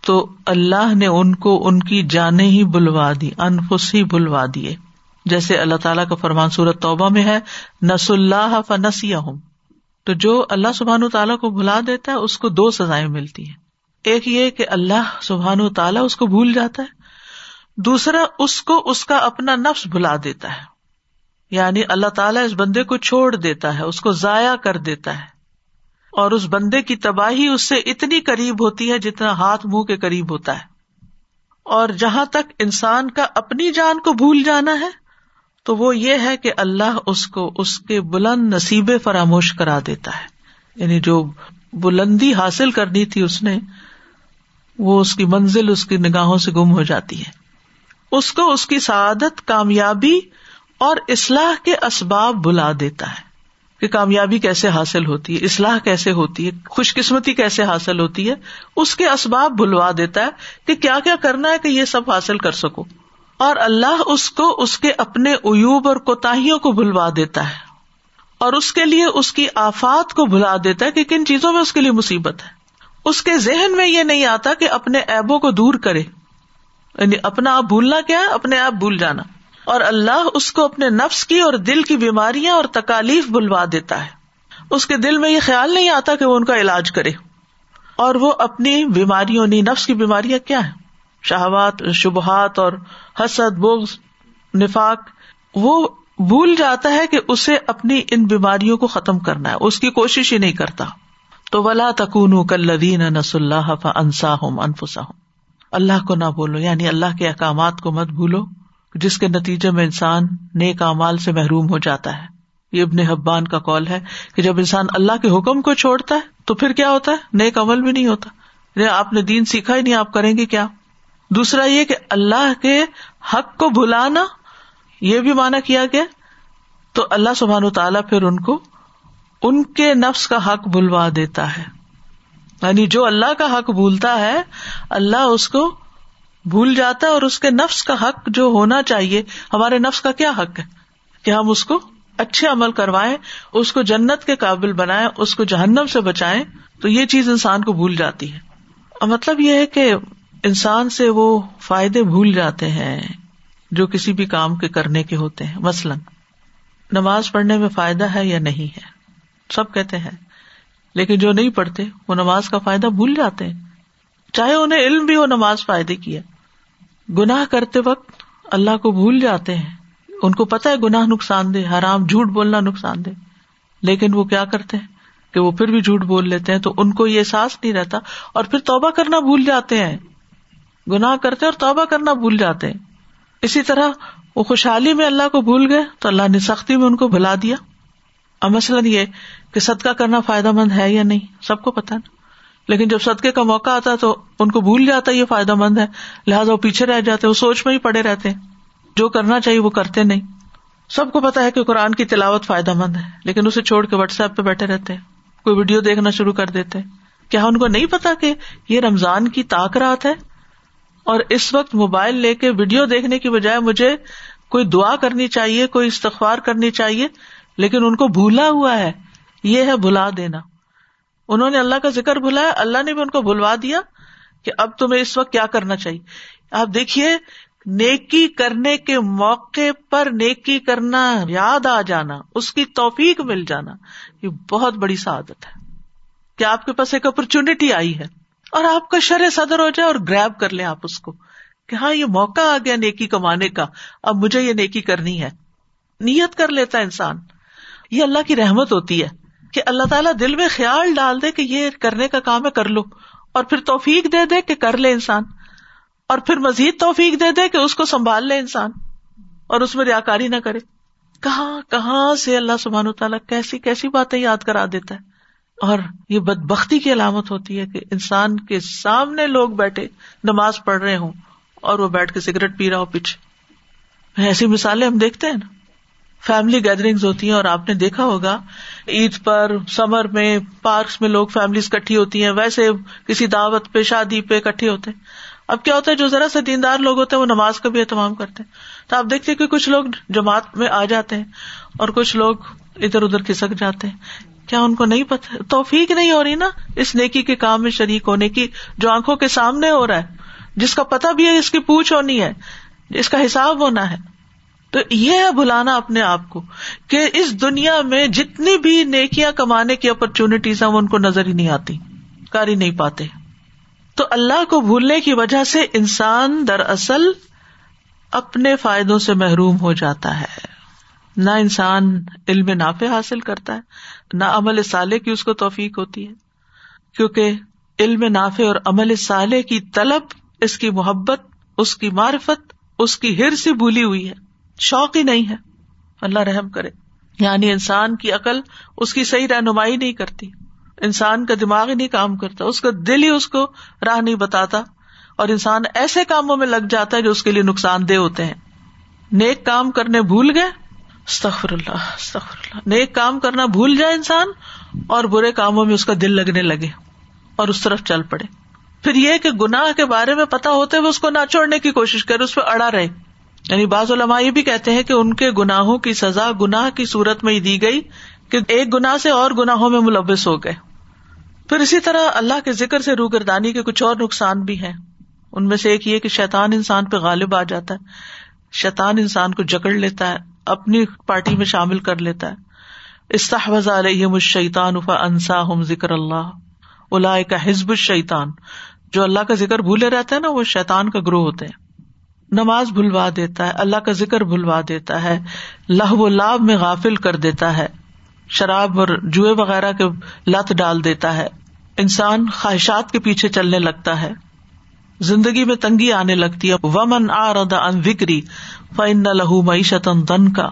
تو اللہ نے ان کو ان کی جانے ہی بلوا دی، انفس ہی بلوا دیے۔ جیسے اللہ تعالیٰ کا فرمان صورت توبہ میں ہے نس اللہ فنسیا ہوں تو جو اللہ سبحان تعالیٰ کو بھلا دیتا ہے، اس کو دو سزائیں ملتی ہیں۔ ایک یہ کہ اللہ سبحان تعالیٰ اس کو بھول جاتا ہے دوسرا اس کو اس کا اپنا نفس بھلا دیتا ہے۔ یعنی اللہ تعالیٰ اس بندے کو چھوڑ دیتا ہے، اس کو ضائع کر دیتا ہے۔ اور اس بندے کی تباہی اس سے اتنی قریب ہوتی ہے جتنا ہاتھ منہ کے قریب ہوتا ہے۔ اور جہاں تک انسان کا اپنی جان کو بھول جانا ہے، تو وہ یہ ہے کہ اللہ اس کو اس کے بلند نصیب فراموش کرا دیتا ہے۔ یعنی جو بلندی حاصل کرنی تھی اس نے، وہ اس کی منزل، اس کی نگاہوں سے گم ہو جاتی ہے۔ اس کو اس کی سعادت کامیابی اور اصلاح کے اسباب بلا دیتا ہے کہ کامیابی کیسے حاصل ہوتی ہے، اصلاح کیسے ہوتی ہے خوش قسمتی کیسے حاصل ہوتی ہے، اس کے اسباب بلوا دیتا ہے کہ کیا کیا کرنا ہے کہ یہ سب حاصل کر سکو۔ اور اللہ اس کو، اس کے اپنے ایوب اور کوتاہیوں کو بھلوا دیتا ہے۔ اور اس کے لیے اس کی آفات کو بھلا دیتا ہے کہ کن چیزوں میں اس کے لیے مصیبت ہے۔ اس کے ذہن میں یہ نہیں آتا کہ اپنے ایبوں کو دور کرے۔ یعنی اپنا آپ بھولنا کیا ہے؟ اپنے آپ بھول جانا۔ اور اللہ اس کو اپنے نفس کی اور دل کی بیماریاں اور تکالیف بلوا دیتا ہے۔ اس کے دل میں یہ خیال نہیں آتا کہ وہ ان کا علاج کرے۔ اور وہ اپنی بیماریوں یعنی نفس کی بیماریاں کیا ہے شہوات، شبہات اور حسد، بغض، نفاق، وہ بھول جاتا ہے کہ اسے اپنی ان بیماریوں کو ختم کرنا ہے۔ اس کی کوشش ہی نہیں کرتا۔ تو ولا تکون کلین نس اللہ انسا انفسا ہوں اللہ کو نہ بولو یعنی اللہ کے احکامات کو مت بھولو، جس کے نتیجے میں انسان نیک امال سے محروم ہو جاتا ہے۔ یہ ابن حبان کا کال ہے کہ جب انسان اللہ کے حکم کو چھوڑتا ہے، تو پھر کیا ہوتا ہے؟ نیک عمل بھی نہیں ہوتا۔ آپ نے دین سیکھا ہی نہیں، آپ کریں گے کیا؟ دوسرا یہ کہ اللہ کے حق کو بھلانا، یہ بھی مانا کیا گیا۔ تو اللہ سبحان تعالیٰ پھر ان کو، ان کے نفس کا حق بلوا دیتا ہے۔ یعنی جو اللہ کا حق بھولتا ہے، اللہ اس کو بھول جاتا ہے اور اس کے نفس کا حق جو ہونا چاہیے، ہمارے نفس کا کیا حق ہے؟ کہ ہم اس کو اچھے عمل کروائیں، اس کو جنت کے قابل بنائے اس کو جہنم سے بچائیں، تو یہ چیز انسان کو بھول جاتی ہے۔ مطلب یہ ہے کہ انسان سے وہ فائدے بھول جاتے ہیں جو کسی بھی کام کے کرنے کے ہوتے ہیں۔ مثلاً، نماز پڑھنے میں فائدہ ہے یا نہیں ہے؟ سب کہتے ہیں۔ لیکن جو نہیں پڑھتے، وہ نماز کا فائدہ بھول جاتے ہیں۔ چاہے انہیں علم بھی ہو، نماز فائدے کی ہے۔ گناہ کرتے وقت اللہ کو بھول جاتے ہیں۔ ان کو پتا ہے گناہ نقصان دہ، حرام، جھوٹ بولنا نقصان دہ۔ لیکن وہ کیا کرتے ہیں؟ کہ وہ پھر بھی جھوٹ بول لیتے ہیں تو ان کو یہ احساس نہیں رہتا۔ اور پھر توبہ کرنا بھول جاتے ہیں۔ گناہ کرتے اور توبہ کرنا بھول جاتے ہیں۔ اسی طرح وہ خوشحالی میں اللہ کو بھول گئے تو اللہ نے سختی میں ان کو بھلا دیا۔ اب مثلاً یہ کہ صدقہ کرنا فائدہ مند ہے یا نہیں، سب کو پتا نا۔ لیکن جب صدقے کا موقع آتا ہے تو ان کو بھول جاتا ہے یہ فائدہ مند ہے، لہٰذا وہ پیچھے رہ جاتے، وہ سوچ میں ہی پڑے رہتے۔ ہیں جو کرنا چاہیے وہ کرتے نہیں۔ سب کو پتا ہے کہ قرآن کی تلاوت فائدہ مند ہے، لیکن اسے چھوڑ کے واٹس ایپ پہ بیٹھے رہتے۔ ہیں کوئی ویڈیو دیکھنا شروع کر دیتے۔ کیا ان کو نہیں پتا کہ یہ رمضان کی تاک رات ہے؟ اور اس وقت موبائل لے کے ویڈیو دیکھنے کی بجائے مجھے کوئی دعا کرنی چاہیے، کوئی استغفار کرنی چاہیے لیکن ان کو بھولا ہوا ہے۔ یہ ہے بھلا دینا۔ انہوں نے اللہ کا ذکر بھلایا، اللہ نے بھی ان کو بھلوا دیا کہ اب تمہیں اس وقت کیا کرنا چاہیے۔ آپ دیکھیے، نیکی کرنے کے موقع پر نیکی کرنا، یاد آ جانا، اس کی توفیق مل جانا، یہ بہت بڑی سعادت ہے۔ کہ آپ کے پاس ایک اپرچونٹی آئی ہے اور آپ کا شرح صدر ہو جائے اور گریب کر لیں آپ اس کو کہ ہاں یہ موقع آ گیا نیکی کمانے کا، اب مجھے یہ نیکی کرنی ہے۔ نیت کر لیتا انسان۔ یہ اللہ کی رحمت ہوتی ہے کہ اللہ تعالیٰ دل میں خیال ڈال دے کہ یہ کرنے کا کام ہے، کر لو۔ اور پھر توفیق دے دے کہ کر لے انسان۔ اور پھر مزید توفیق دے دے کہ اس کو سنبھال لے انسان۔ اور اس میں ریاکاری نہ کرے۔ کہاں کہاں سے اللہ سبحان تعالیٰ کیسی کیسی باتیں یاد کرا دیتا ہے؟ اور یہ بد بختی کی علامت ہوتی ہے کہ انسان کے سامنے لوگ بیٹھے نماز پڑھ رہے ہوں اور وہ بیٹھ کے سگریٹ پی رہا ہو پیچھے۔ ایسی مثالیں ہم دیکھتے ہیں نا۔ فیملی گیدرنگ ہوتی ہیں اور آپ نے دیکھا ہوگا، عید پر سمر میں پارکس میں لوگ فیملیز کٹھی ہوتی ہیں، ویسے کسی دعوت پہ، شادی پہ کٹھے ہوتے ہیں۔ اب کیا ہوتا ہے، جو ذرا سے دیندار لوگ ہوتے ہیں، وہ نماز کا بھی اہتمام کرتے ہیں۔ تو آپ دیکھتے کہ کچھ لوگ جماعت میں آ جاتے ہیں اور کچھ لوگ ادھر ادھر کھسک جاتے ہیں۔ کیا ان کو نہیں پتا توفیق نہیں ہو رہی نا اس نیکی کے کام میں شریک ہونے کی، جو آنکھوں کے سامنے ہو رہا ہے، جس کا پتا بھی ہے، اس کی پوچھ ہونی ہے، اس کا حساب ہونا ہے۔ تو یہ ہے بلانا اپنے آپ کو کہ اس دنیا میں جتنی بھی نیکیاں کمانے کی اپرچونیٹیز ہیں، وہ ان کو نظر ہی نہیں آتی، کر ہی نہیں پاتے۔ تو اللہ کو بھولنے کی وجہ سے انسان دراصل اپنے فائدوں سے محروم ہو جاتا ہے۔ نہ انسان علم نافع حاصل کرتا ہے، نہ عمل سالے کی اس کو توفیق ہوتی ہے۔ کیونکہ علم نافع اور عمل سالے کی طلب، اس کی محبت، اس کی معرفت، اس کی ہر سے بھولی ہوئی ہے۔ شوق ہی نہیں ہے۔ اللہ رحم کرے۔ یعنی انسان کی عقل اس کی صحیح رہنمائی نہیں کرتی۔ انسان کا دماغ ہی نہیں کام کرتا۔ اس کا دل ہی اس کو راہ نہیں بتاتا۔ اور انسان ایسے کاموں میں لگ جاتا ہے جو اس کے لیے نقصان دہ ہوتے ہیں۔ نیک کام کرنے بھول گئے۔ استخر اللہ استخر اللہ۔ نیک کام کرنا بھول جائے انسان اور برے کاموں میں اس کا دل لگنے لگے اور اس طرف چل پڑے۔ پھر یہ کہ گناہ کے بارے میں پتا ہوتے ہوئے اس کو نہ چھوڑنے کی کوشش کرے، اس پہ اڑا رہے۔ یعنی بعض علماء یہ بھی کہتے ہیں کہ ان کے گناہوں کی سزا گناہ کی صورت میں ہی دی گئی کہ ایک گنا سے اور گناہوں میں ملوث ہو گئے۔ پھر اسی طرح اللہ کے ذکر سے روگردانی کے کچھ اور نقصان بھی ہیں۔ ان میں سے ایک یہ کہ شیطان انسان پہ غالب آ جاتا ہے۔ شیطان انسان کو جکڑ لیتا ہے، اپنی پارٹی میں شامل کر لیتا ہے۔ استحوذ علیہم الشیطان فانسا ہم ذکر اللہ۔ الا کا حزب الشیطان۔ جو اللہ کا ذکر بھولے رہتا ہے نا، وہ شیطان کا گروہ ہوتے ہیں۔ نماز بھلوا دیتا ہے، اللہ کا ذکر بھلوا دیتا ہے لہ و لاب میں غافل کر دیتا ہے، شراب اور جوئے وغیرہ کے لت ڈال دیتا ہے۔ انسان خواہشات کے پیچھے چلنے لگتا ہے۔ زندگی میں تنگی آنے لگتی ہے۔ ومن آ ردا ان وکری فن لہو معیشت تن کا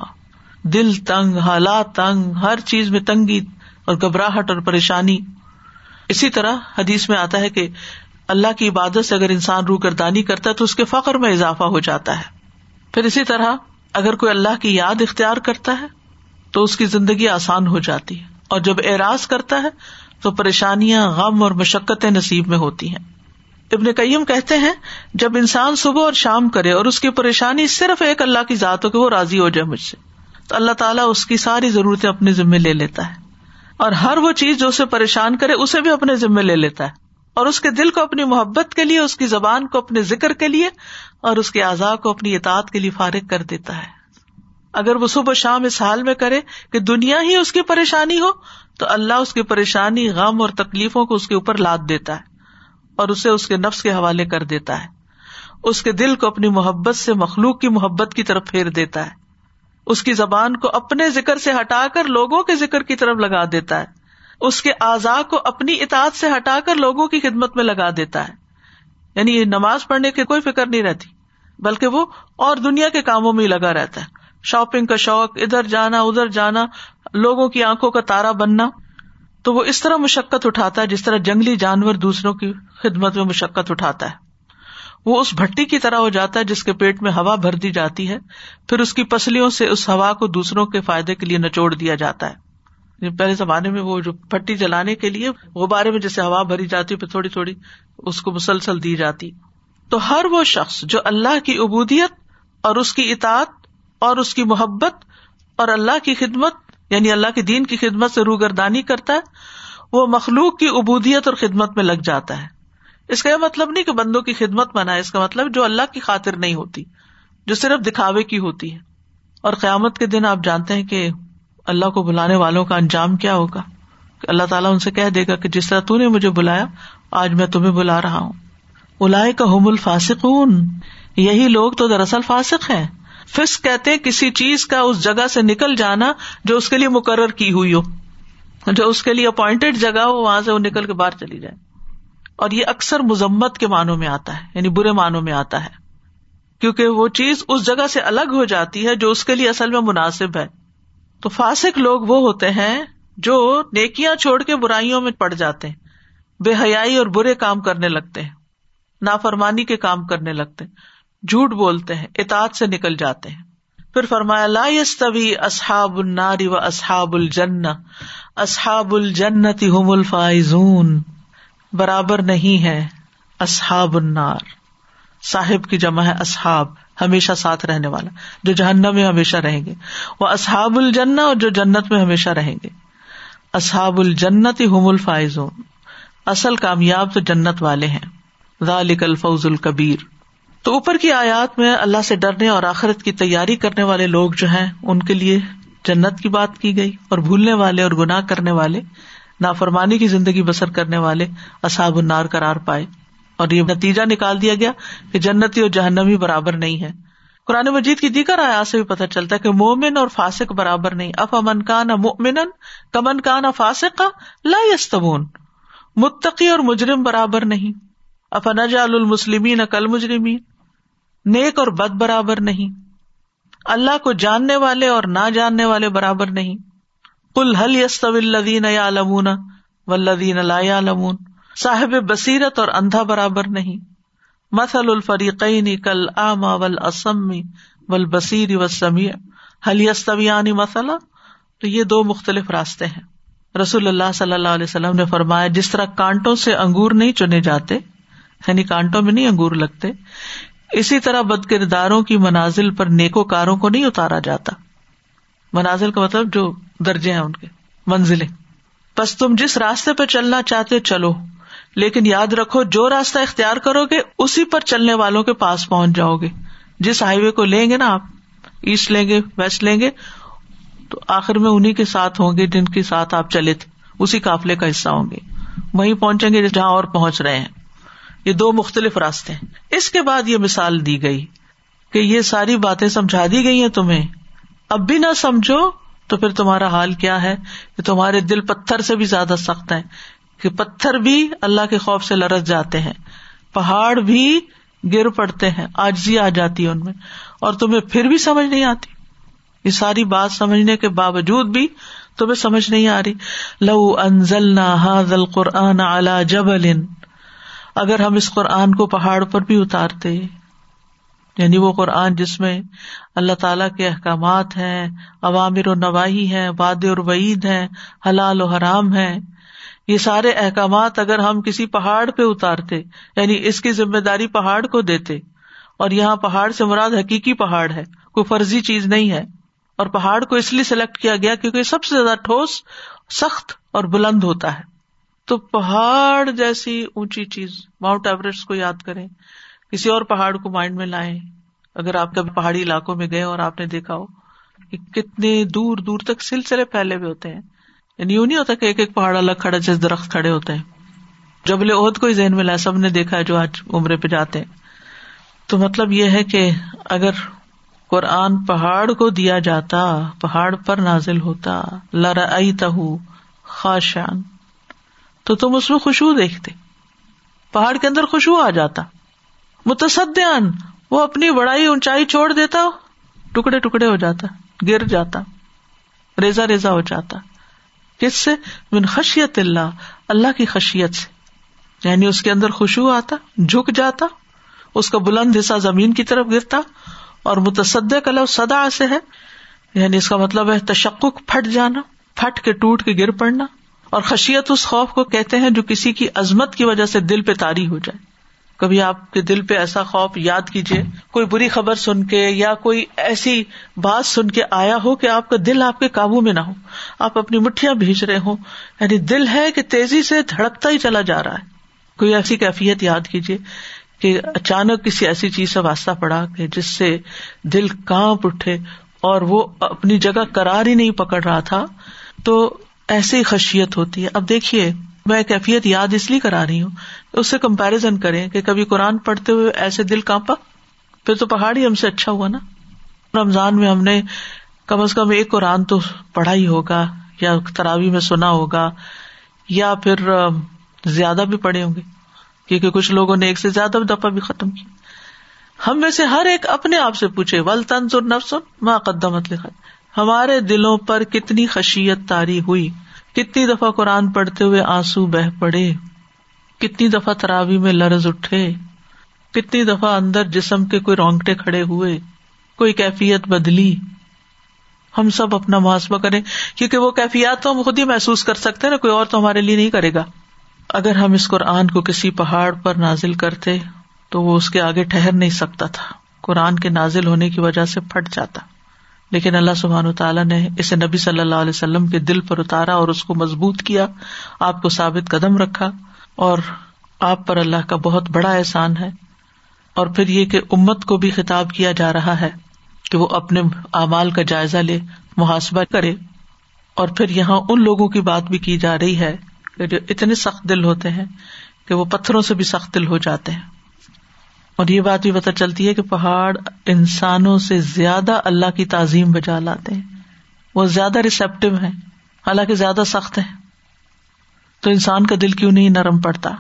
دل تنگ، حالات تنگ، ہر چیز میں تنگی اور گھبراہٹ اور پریشانی۔ اسی طرح حدیث میں آتا ہے کہ اللہ کی عبادت سے اگر انسان روح گردانی کرتا ہے تو اس کے فخر میں اضافہ ہو جاتا ہے۔ پھر اسی طرح اگر کوئی اللہ کی یاد اختیار کرتا ہے تو اس کی زندگی آسان ہو جاتی ہے اور جب اعراض کرتا ہے تو پریشانیاں، غم اور مشقتیں نصیب میں ہوتی ہیں۔ ابن کئیم کہتے ہیں، جب انسان صبح اور شام کرے اور اس کی پریشانی صرف ایک اللہ کی ذات ہو کہ وہ راضی ہو جائے مجھ سے، تو اللہ تعالیٰ اس کی ساری ضرورتیں اپنے ذمے لے لیتا ہے۔ اور ہر وہ چیز جو اسے پریشان کرے، اسے بھی اپنے ذمے لے لیتا ہے۔ اور اس کے دل کو اپنی محبت کے لیے، اس کی زبان کو اپنے ذکر کے لیے، اور اس کے اعضاء کو اپنی اطاعت کے لیے فارغ کر دیتا ہے۔ اگر وہ صبح شام اس حال میں کرے کہ دنیا ہی اس کی پریشانی ہو، تو اللہ اس کی پریشانی، غم اور تکلیفوں کو اس کے اوپر لاد دیتا ہے اور اسے اس کے نفس کے حوالے کر دیتا ہے۔ اس کے دل کو اپنی محبت سے، مخلوق کی محبت کی طرف پھیر دیتا ہے۔ اس کی زبان کو اپنے ذکر سے ہٹا کر لوگوں کے ذکر کی طرف لگا دیتا ہے۔ اس کے اعضاء کو اپنی اطاعت سے ہٹا کر لوگوں کی خدمت میں لگا دیتا ہے۔ یعنی یہ نماز پڑھنے کی کوئی فکر نہیں رہتی، بلکہ وہ اور دنیا کے کاموں میں ہی لگا رہتا ہے۔ شاپنگ کا شوق، ادھر جانا ادھر جانا، لوگوں کی آنکھوں کا تارا بننا۔ تو وہ اس طرح مشقت اٹھاتا ہے جس طرح جنگلی جانور دوسروں کی خدمت میں مشقت اٹھاتا ہے۔ وہ اس بھٹی کی طرح ہو جاتا ہے جس کے پیٹ میں ہوا بھر دی جاتی ہے۔ پھر اس کی پسلیوں سے اس ہوا کو دوسروں کے فائدے کے لیے نچوڑ دیا جاتا ہے۔ پہلے زمانے میں وہ جو بھٹی جلانے کے لیے غبارے میں جیسے ہوا بھری جاتی پھر تھوڑی تھوڑی اس کو مسلسل دی جاتی۔ تو ہر وہ شخص جو اللہ کی ابودیت اور اس کی اطاعت اور اس کی محبت اور اللہ کی خدمت یعنی اللہ کے دین کی خدمت سے روگردانی کرتا ہے، وہ مخلوق کی ابودیت اور خدمت میں لگ جاتا ہے۔ اس کا یہ مطلب نہیں کہ بندوں کی خدمت بنا اس کا مطلب جو اللہ کی خاطر نہیں ہوتی، جو صرف دکھاوے کی ہوتی ہے۔ اور قیامت کے دن آپ جانتے ہیں کہ اللہ کو بلانے والوں کا انجام کیا ہوگا؟ کہ اللہ تعالیٰ ان سے کہہ دے گا کہ جس طرح تو نے مجھے بلایا، آج میں تمہیں بلا رہا ہوں۔ الاائے کا حم الفاسقون، یہی لوگ تو دراصل فاسق ہیں۔ فس کہتے کسی چیز کا اس جگہ سے نکل جانا جو اس کے لیے مقرر کی ہوئی ہو، جو اس کے لیے اپوائنٹڈ جگہ ہو، وہاں سے وہ نکل کے باہر چلی جائے۔ اور یہ اکثر مذمت کے معنوں میں آتا ہے یعنی برے معنوں میں آتا ہے۔ کیونکہ وہ چیز اس جگہ سے الگ ہو جاتی ہے جو اس کے لیے اصل میں مناسب ہے۔ تو فاسک لوگ وہ ہوتے ہیں جو نیکیاں چھوڑ کے برائیوں میں پڑ جاتے ہیں، بے حیائی اور برے کام کرنے لگتے ہیں، نافرمانی کے کام کرنے لگتے ہیں، جھوٹ بولتے ہیں، اطاعت سے نکل جاتے ہیں۔ پھر فرمایا، لا يستوي اصحاب النار و اصحاب الجنہ، اصحاب الجنت هم الفائزون۔ برابر نہیں ہے اصحاب النار۔ صاحب کی جمع ہے اصحاب۔ ہمیشہ ساتھ رہنے والا، جو جہنم میں ہمیشہ رہیں گے۔ وہ اصحاب الجنہ اور جو جنت میں ہمیشہ رہیں گے۔ اصحاب الجنت هم الفائزون۔ اصل کامیاب تو جنت والے ہیں۔ ذالک الفوز الکبیر۔ تو اوپر کی آیات میں اللہ سے ڈرنے اور آخرت کی تیاری کرنے والے لوگ جو ہیں، ان کے لیے جنت کی بات کی گئی۔ اور بھولنے والے اور گناہ کرنے والے، نافرمانی کی زندگی بسر کرنے والے اصاب النار قرار پائے۔ اور یہ نتیجہ نکال دیا گیا کہ جنتی اور جہنمی برابر نہیں ہے۔ قرآن مجید کی دیگر آیات سے بھی پتہ چلتا ہے کہ مومن اور فاسق برابر نہیں۔ اف امن کا نہ مومن کمن کا نہ فاسق، لا یستبون متقی اور مجرم برابر نہیں۔ افنجا المسلمین کل مجرمین نیک اور بد برابر نہیں۔ اللہ کو جاننے والے اور نہ جاننے والے برابر نہیں۔ کل حل یس یا لمون ولدین لا لمون صاحب بصیرت اور اندھا برابر نہیں۔ مسل الفریقین کل آما ول اسمی ول بصیر و سمی حلیستویانی مسئلہ تو یہ دو مختلف راستے ہیں۔ رسول اللہ صلی اللہ علیہ وسلم نے فرمایا، جس طرح کانٹوں سے انگور نہیں چنے جاتے یعنی کانٹوں میں نہیں انگور لگتے، اسی طرح بد کرداروں کی منازل پر نیکو کاروں کو نہیں اتارا جاتا۔ منازل کا مطلب جو درجے ہیں ان کے، منزلیں۔ بس تم جس راستے پہ چلنا چاہتے چلو۔ لیکن یاد رکھو، جو راستہ اختیار کرو گے اسی پر چلنے والوں کے پاس پہنچ جاؤ گے جس ہائی وے کو لیں گے نا آپ، ایسٹ لیں گے، ویسٹ لیں گے، تو آخر میں انہیں کے ساتھ ہوں گے جن کے ساتھ آپ چلے تھے۔ اسی قافلے کا حصہ ہوں گے۔ وہیں پہنچیں گے جہاں اور پہنچ رہے ہیں۔ یہ دو مختلف راستے ہیں۔ اس کے بعد یہ مثال دی گئی کہ یہ ساری باتیں سمجھا دی گئی ہیں تمہیں۔ اب بھی نہ سمجھو تو پھر تمہارا حال کیا ہے؟ کہ تمہارے دل پتھر سے بھی زیادہ سخت ہے کہ پتھر بھی اللہ کے خوف سے لرس جاتے ہیں، پہاڑ بھی گر پڑتے ہیں، آجزی آ جاتی ہے ان میں، اور تمہیں پھر بھی سمجھ نہیں آتی۔ یہ ساری بات سمجھنے کے باوجود بھی تمہیں سمجھ نہیں آ رہی۔ لو انزل نہ قرآن اعلی جبل، اگر ہم اس قرآن کو پہاڑ پر بھی اتارتے یعنی وہ قرآن جس میں اللہ تعالی کے احکامات ہیں عوامر و نواحی ہیں واد اور وعید ہیں، حلال و حرام ہے یہ سارے احکامات اگر ہم کسی پہاڑ پہ اتارتے یعنی اس کی ذمہ داری پہاڑ کو دیتے، اور یہاں پہاڑ سے مراد حقیقی پہاڑ ہے، کوئی فرضی چیز نہیں ہے، اور پہاڑ کو اس لیے سلیکٹ کیا گیا کیونکہ سب سے زیادہ ٹھوس، سخت اور بلند ہوتا ہے۔ تو پہاڑ جیسی اونچی چیز ماؤنٹ ایوریسٹ کو یاد کریں، کسی اور پہاڑ کو مائنڈ میں لائیں۔ اگر آپ کبھی پہاڑی علاقوں میں گئے اور آپ نے دیکھا ہو کہ کتنے دور دور تک سلسلے پھیلے ہوئے ہوتے ہیں۔ یعنی یوں نہیں ہوتا کہ ایک ایک پہاڑ الگ کھڑا جیسے درخت کھڑے ہوتے ہیں۔ جبل عہد کو ہی ذہن میں لایا سب نے دیکھا ہے جو آج عمرے پہ جاتے ہیں۔ تو مطلب یہ ہے کہ اگر قرآن پہاڑ کو دیا جاتا، پہاڑ پر نازل ہوتا لرائی تہ خاشان تو تم اس میں خوشبو دیکھتے۔ پہاڑ کے اندر خوشبو آ جاتا۔ متصدیان وہ اپنی بڑائی، اونچائی چھوڑ دیتا، ٹکڑے ٹکڑے ہو جاتا، گر جاتا ریزا ریزا ہو جاتا۔ کس سے؟ من خشیت اللہ اللہ کی خشیت سے۔ یعنی اس کے اندر خوشبو آتا، جھک جاتا، اس کا بلند حصہ زمین کی طرف گرتا اور متصد کلو سدا سے ہے۔ یعنی اس کا مطلب ہے تشکک پھٹ جانا، پھٹ کے ٹوٹ کے گر پڑنا۔ اور خشیت اس خوف کو کہتے ہیں جو کسی کی عظمت کی وجہ سے دل پہ تاری ہو جائے۔ کبھی آپ کے دل پہ ایسا خوف یاد کیجیے کوئی بری خبر سن کے یا کوئی ایسی بات سن کے آیا ہو کہ آپ کا دل آپ کے قابو میں نہ ہو۔ آپ اپنی مٹھیاں بھیج رہے ہوں۔ یعنی دل ہے کہ تیزی سے دھڑکتا ہی چلا جا رہا ہے۔ کوئی ایسی کیفیت یاد کیجیے کہ اچانک کسی ایسی چیز سے واسطہ پڑا کہ جس سے دل کانپ اٹھے اور وہ اپنی جگہ کرار ہی نہیں پکڑ رہا تھا۔ تو ایسی خشیت ہوتی ہے۔ اب دیکھیے میں کیفیت یاد اس لیے کرا رہی ہوں اس سے کمپیرزن کریں کہ کبھی قرآن پڑھتے ہوئے ایسے دل کانپا، پھر تو پہاڑی ہم سے اچھا ہوا نا۔ رمضان میں ہم نے کم از کم ایک قرآن تو پڑھا ہی ہوگا، یا تراوی میں سنا ہوگا، یا پھر زیادہ بھی پڑھے ہوں گے، کیونکہ کچھ لوگوں نے ایک سے زیادہ دفعہ بھی ختم کی ہم میں سے ہر ایک اپنے آپ سے پوچھے ول تنظر نفسن ماں قدمت لکھا ہمارے دلوں پر کتنی خشیت تاری ہوئی۔ کتنی دفعہ قرآن پڑھتے ہوئے آنسو بہ پڑے، کتنی دفعہ تراوی میں لرز اٹھے، کتنی دفعہ اندر جسم کے کوئی رونگٹے کھڑے ہوئے، کوئی کیفیت بدلی۔ ہم سب اپنا محاسبہ کریں، کیونکہ وہ کیفیات تو ہم خود ہی محسوس کر سکتے نا، کوئی اور تو ہمارے لیے نہیں کرے گا۔ اگر ہم اس قرآن کو کسی پہاڑ پر نازل کرتے، تو وہ اس کے آگے ٹہر نہیں سکتا تھا۔ قرآن کے نازل ہونے کی وجہ سے پھٹ جاتا۔ لیکن اللہ سبحان تعالیٰ نے اسے نبی صلی اللہ علیہ وسلم کے دل پر اتارا اور اس کو مضبوط کیا، آپ کو ثابت قدم رکھا اور آپ پر اللہ کا بہت بڑا احسان ہے۔ اور پھر یہ کہ امت کو بھی خطاب کیا جا رہا ہے کہ وہ اپنے اعمال کا جائزہ لے، محاسبہ کرے۔ اور پھر یہاں ان لوگوں کی بات بھی کی جا رہی ہے کہ جو اتنے سخت دل ہوتے ہیں کہ وہ پتھروں سے بھی سخت دل ہو جاتے ہیں۔ اور یہ بات بھی پتہ چلتی ہے کہ پہاڑ انسانوں سے زیادہ اللہ کی تعظیم بجا لاتے ہیں۔ وہ زیادہ ریسپٹیو ہے حالانکہ زیادہ سخت ہے تو انسان کا دل کیوں نہیں نرم پڑتا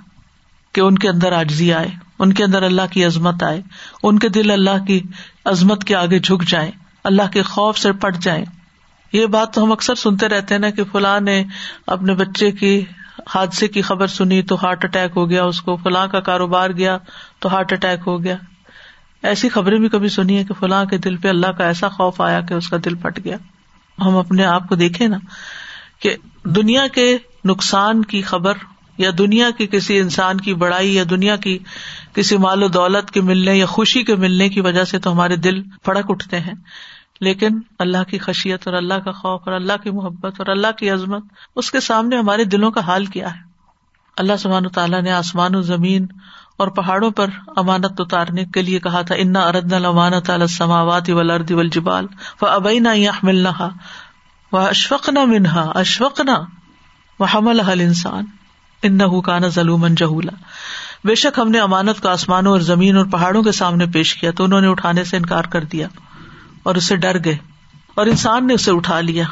کہ ان کے اندر آجزی آئے، ان کے اندر اللہ کی عظمت آئے، ان کے دل اللہ کی عظمت کے آگے جھک جائیں، اللہ کے خوف سے پٹ جائیں۔ یہ بات تو ہم اکثر سنتے رہتے ہیں نا کہ فلاں نے اپنے بچے کی حادثے کی خبر سنی تو ہارٹ اٹیک ہو گیا، اس کو فلاں کا کاروبار گیا تو ہارٹ اٹیک ہو گیا۔ ایسی خبریں بھی کبھی سنی ہے کہ فلاں کے دل پہ اللہ کا ایسا خوف آیا کہ اس کا دل پھٹ گیا۔ ہم اپنے آپ کو دیکھے نا کہ دنیا کے نقصان کی خبر یا دنیا کی کسی انسان کی بڑائی یا دنیا کی کسی مال و دولت کے ملنے یا خوشی کے ملنے کی وجہ سے تو ہمارے دل پھڑک اٹھتے ہیں۔ لیکن اللہ کی خشیت اور اللہ کا خوف اور اللہ کی محبت اور اللہ کی عظمت اس کے سامنے ہمارے دلوں کا حال کیا ہے۔ اللہ سبحان تعالیٰ نے آسمان و زمین اور پہاڑوں پر امانت اتارنے کے لیے کہا تھا، انا اردن الامانت سماوات ولرد جبال و ابئی نہ ملنا و اشفق نہ منہا اشفق نہ وہ حمل حل انسان ان نہ ظلم بے شک ہم نے امانت کو آسمانوں اور زمین اور پہاڑوں کے سامنے پیش کیا تو انہوں نے اٹھانے سے انکار کر دیا۔ اور اسے ڈر گئے اور انسان نے اسے اٹھا لیا۔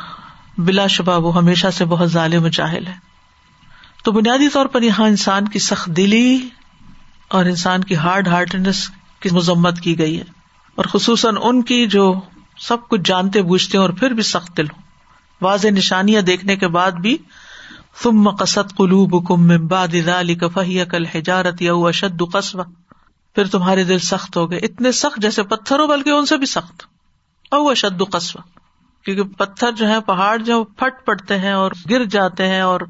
بلا شبہ وہ ہمیشہ سے بہت ظالم چاہل ہے۔ تو بنیادی طور پر یہاں انسان کی سخت دلی اور انسان کی ہارڈ ہارٹنیس کی مذمت کی گئی ہے۔ اور خصوصاً ان کی جو سب کچھ جانتے بوجھتے اور پھر بھی سخت دل ہوں۔ واضح نشانیاں دیکھنے کے بعد بھی تم مقصد قلوب کم ممباد کفہی کل حجارت یا اشد قصبہ پھر تمہارے دل سخت ہو گئے۔ اتنے سخت جیسے پتھر ہو بلکہ ان سے بھی سخت۔ او اشد قصبہ کیونکہ پتھر جو ہے، پہاڑ جو پھٹ پڑتے ہیں اور گر جاتے ہیں اور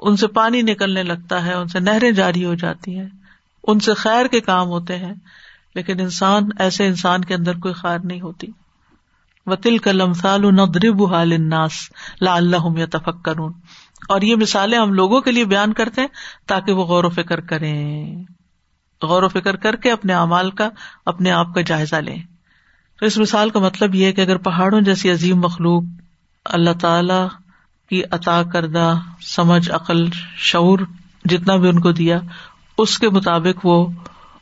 ان سے پانی نکلنے لگتا ہے، ان سے نہریں جاری ہو جاتی ہیں۔ ان سے خیر کے کام ہوتے ہیں، لیکن انسان، ایسے انسان کے اندر کوئی خیر نہیں ہوتی۔ وطل کا لمسال ندرب حال اناس لا اللہ یا تفک کرون اور یہ مثالیں ہم لوگوں کے لیے بیان کرتے ہیں تاکہ وہ غور و فکر کریں۔ غور و فکر کر کے اپنے اعمال کا، اپنے آپ کا جائزہ لیں۔ تو اس مثال کا مطلب یہ کہ اگر پہاڑوں جیسی عظیم مخلوق اللہ تعالی کی عطا کردہ، سمجھ، عقل، شعور جتنا بھی ان کو دیا، اس کے مطابق وہ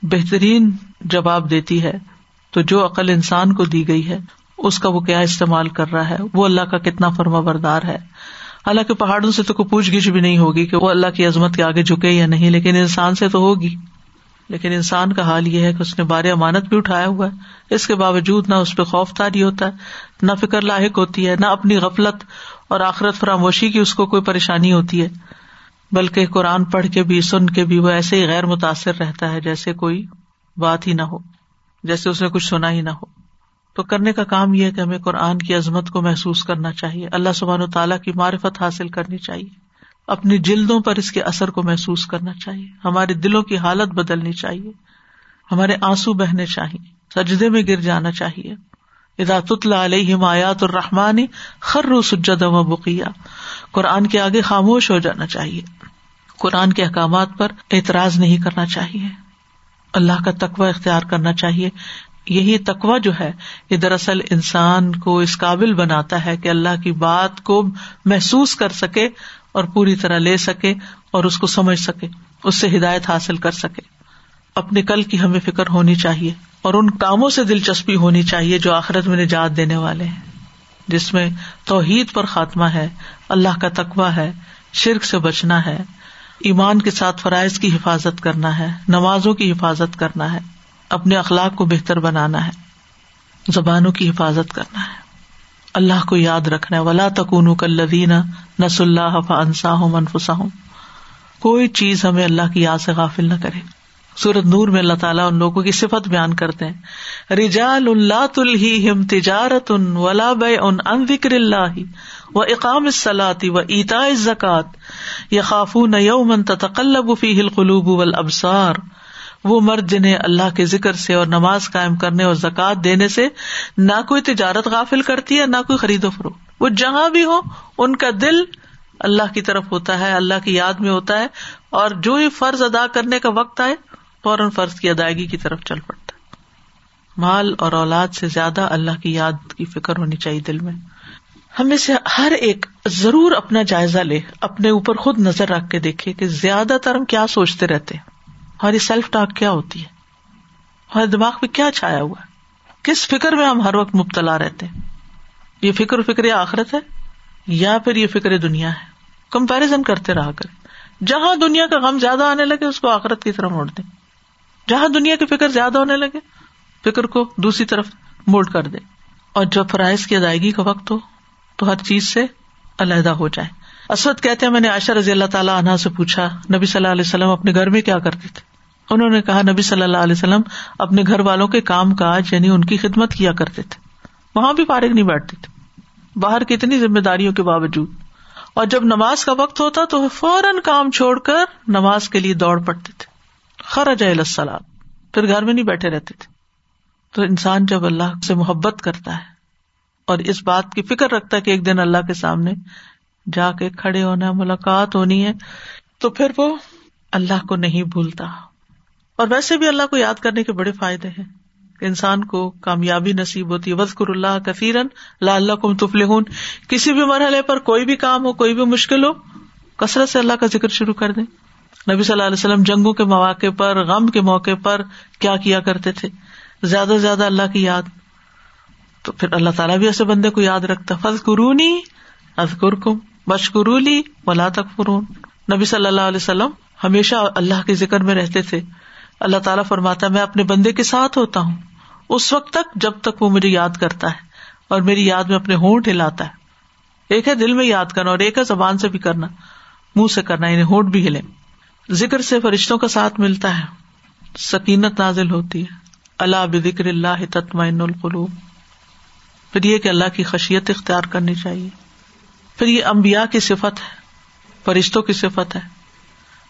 بہترین جواب دیتی ہے۔ تو جو عقل انسان کو دی گئی ہے، اس کا وہ کیا استعمال کر رہا ہے؟ وہ اللہ کا کتنا فرما بردار ہے۔ حالانکہ پہاڑوں سے تو کوئی پوچھ گچھ بھی نہیں ہوگی کہ وہ اللہ کی عظمت کے آگے جھکے یا نہیں، لیکن انسان سے تو ہوگی۔ لیکن انسان کا حال یہ ہے کہ اس نے بار امانت بھی اٹھایا ہوا ہے۔ اس کے باوجود نہ اس پہ خوف تاری ہوتا ہے، نہ فکر لاحق ہوتی ہے، نہ اپنی غفلت اور آخرت فراموشی کی اس کو کوئی پریشانی ہوتی ہے۔ بلکہ قرآن پڑھ کے بھی، سن کے بھی وہ ایسے ہی غیر متاثر رہتا ہے جیسے کوئی بات ہی نہ ہو، جیسے اس نے کچھ سنا ہی نہ ہو۔ تو کرنے کا کام یہ ہے کہ ہمیں قرآن کی عظمت کو محسوس کرنا چاہیے۔ اللہ سبحان و تعالیٰ کی معرفت حاصل کرنی چاہیے۔ اپنی جلدوں پر اس کے اثر کو محسوس کرنا چاہیے۔ ہمارے دلوں کی حالت بدلنی چاہیے۔ ہمارے آنسو بہنے چاہیے۔ سجدے میں گر جانا چاہیے۔ علیہ آیات الرحمانی خر سجد و بقیہ قرآن کے آگے خاموش ہو جانا چاہیے۔ قرآن کے احکامات پر اعتراض نہیں کرنا چاہیے۔ اللہ کا تقوی اختیار کرنا چاہیے۔ یہی تقوا جو ہے، یہ دراصل انسان کو اس قابل بناتا ہے کہ اللہ کی بات کو محسوس کر سکے۔ اور پوری طرح لے سکے اور اس کو سمجھ سکے، اس سے ہدایت حاصل کر سکے۔ اپنے کل کی ہمیں فکر ہونی چاہیے اور ان کاموں سے دلچسپی ہونی چاہیے جو آخرت میں نجات دینے والے ہیں، جس میں توحید پر خاتمہ ہے، اللہ کا تقوا ہے، شرک سے بچنا ہے، ایمان کے ساتھ فرائض کی حفاظت کرنا ہے، نمازوں کی حفاظت کرنا ہے، اپنے اخلاق کو بہتر بنانا ہے، زبانوں کی حفاظت کرنا ہے۔ اللہ کو یاد رکھنا ہے۔ ولا تکون کلین نس اللہ انسا ہوں منفسا ہوں کوئی چیز ہمیں اللہ کی یاد سے غافل نہ کرے۔ سورت نور میں اللہ تعالیٰ ان لوگوں کی صفت بیان کرتے ہیں۔ رجال اللہ تلہی ہم تجارت ان ولا بے ان ان ذکر اللہ و اقام سلاتی و اتا زکات یا خافون یومن تقلب فی القلوب والابصار۔ وہ مرد جنہیں اللہ کے ذکر سے اور نماز قائم کرنے اور زکوٰۃ دینے سے نہ کوئی تجارت غافل کرتی ہے، نہ کوئی خرید و فروخت۔ وہ جہاں بھی ہو ان کا دل اللہ کی طرف ہوتا ہے، اللہ کی یاد میں ہوتا ہے اور جو ہی فرض ادا کرنے کا وقت آئے، فوراً فرض کی ادائیگی کی طرف چل پڑتا ہے۔ مال اور اولاد سے زیادہ اللہ کی یاد کی فکر ہونی چاہیے دل میں۔ ہمیں سے ہر ایک ضرور اپنا جائزہ لے، اپنے اوپر خود نظر رکھ کے دیکھے کہ زیادہ تر ہم کیا سوچتے رہتے ہیں۔ ہماری سیلف ٹاک کیا ہوتی ہے؟ ہمارے دماغ میں کیا چھایا ہوا ہے؟ کس فکر میں ہم ہر وقت مبتلا رہتے ہیں؟ یہ فکر فکر آخرت ہے یا پھر یہ فکر دنیا ہے؟ کمپیرزن کرتے رہا کر جہاں دنیا کا غم زیادہ آنے لگے، اس کو آخرت کی طرف موڑ دیں۔ جہاں دنیا کی فکر زیادہ ہونے لگے، فکر کو دوسری طرف موڑ کر دے اور جب فرائض کی ادائیگی کا وقت ہو، تو ہر چیز سے علیحدہ ہو جائے اسود کہتے ہیں، میں نے آشا رضی اللہ تعالیٰ عنہ سے پوچھا، نبی صلی اللہ علیہ وسلم اپنے گھر میں کیا کرتے تھے؟ انہوں نے کہا، نبی صلی اللہ علیہ وسلم اپنے گھر والوں کے کام کاج یعنی ان کی خدمت کیا کرتے تھے۔ وہاں بھی فارغ نہیں بیٹھتے تھے۔ باہر کی اتنی ذمہ داریوں کے باوجود۔ اور جب نماز کا وقت ہوتا تو فوراً کام چھوڑ کر نماز کے لیے دوڑ پڑتے تھے۔ خرج السلام پھر گھر میں نہیں بیٹھے رہتے تھے۔ تو انسان جب اللہ سے محبت کرتا ہے اور اس بات کی فکر رکھتا ہے کہ ایک دن اللہ کے سامنے جا کے کھڑے ہونا، ملاقات ہونی ہے، تو پھر وہ اللہ کو نہیں بھولتا۔ اور ویسے بھی اللہ کو یاد کرنے کے بڑے فائدے ہیں۔ انسان کو کامیابی نصیب ہوتی ہے۔ وزقر اللہ کثیرن لا اللہ کو تفل کسی بھی مرحلے پر کوئی بھی کام ہو، کوئی بھی مشکل ہو، کثرت سے اللہ کا ذکر شروع کر دیں۔ نبی صلی اللہ علیہ وسلم جنگوں کے مواقع پر، غم کے موقع پر کیا کیا کرتے تھے؟ زیادہ سے زیادہ اللہ کی یاد۔ تو پھر اللہ تعالیٰ بھی ایسے بندے کو یاد رکھتا۔ فض قرونی ازکر کم بشکرولی ولا تک فرون نبی صلی اللہ علیہ وسلم ہمیشہ اللہ کے ذکر میں رہتے تھے۔ اللہ تعالیٰ فرماتا میں اپنے بندے کے ساتھ ہوتا ہوں۔ اس وقت تک جب تک وہ مجھے یاد کرتا ہے اور میری یاد میں اپنے ہونٹ ہلاتا ہے۔ ایک ہے دل میں یاد کرنا اور ایک ہے زبان سے بھی کرنا۔ منہ سے کرنا یعنی ہوٹ بھی ہلے۔ ذکر سے فرشتوں کا ساتھ ملتا ہے۔ سکینت نازل ہوتی ہے۔ اللہ بکر اللہ تطمئن القلوب۔ پھر یہ کہ اللہ کی خشیت اختیار کرنی چاہیے۔ پھر یہ امبیا کی صفت ہے، فرشتوں کی صفت ہے۔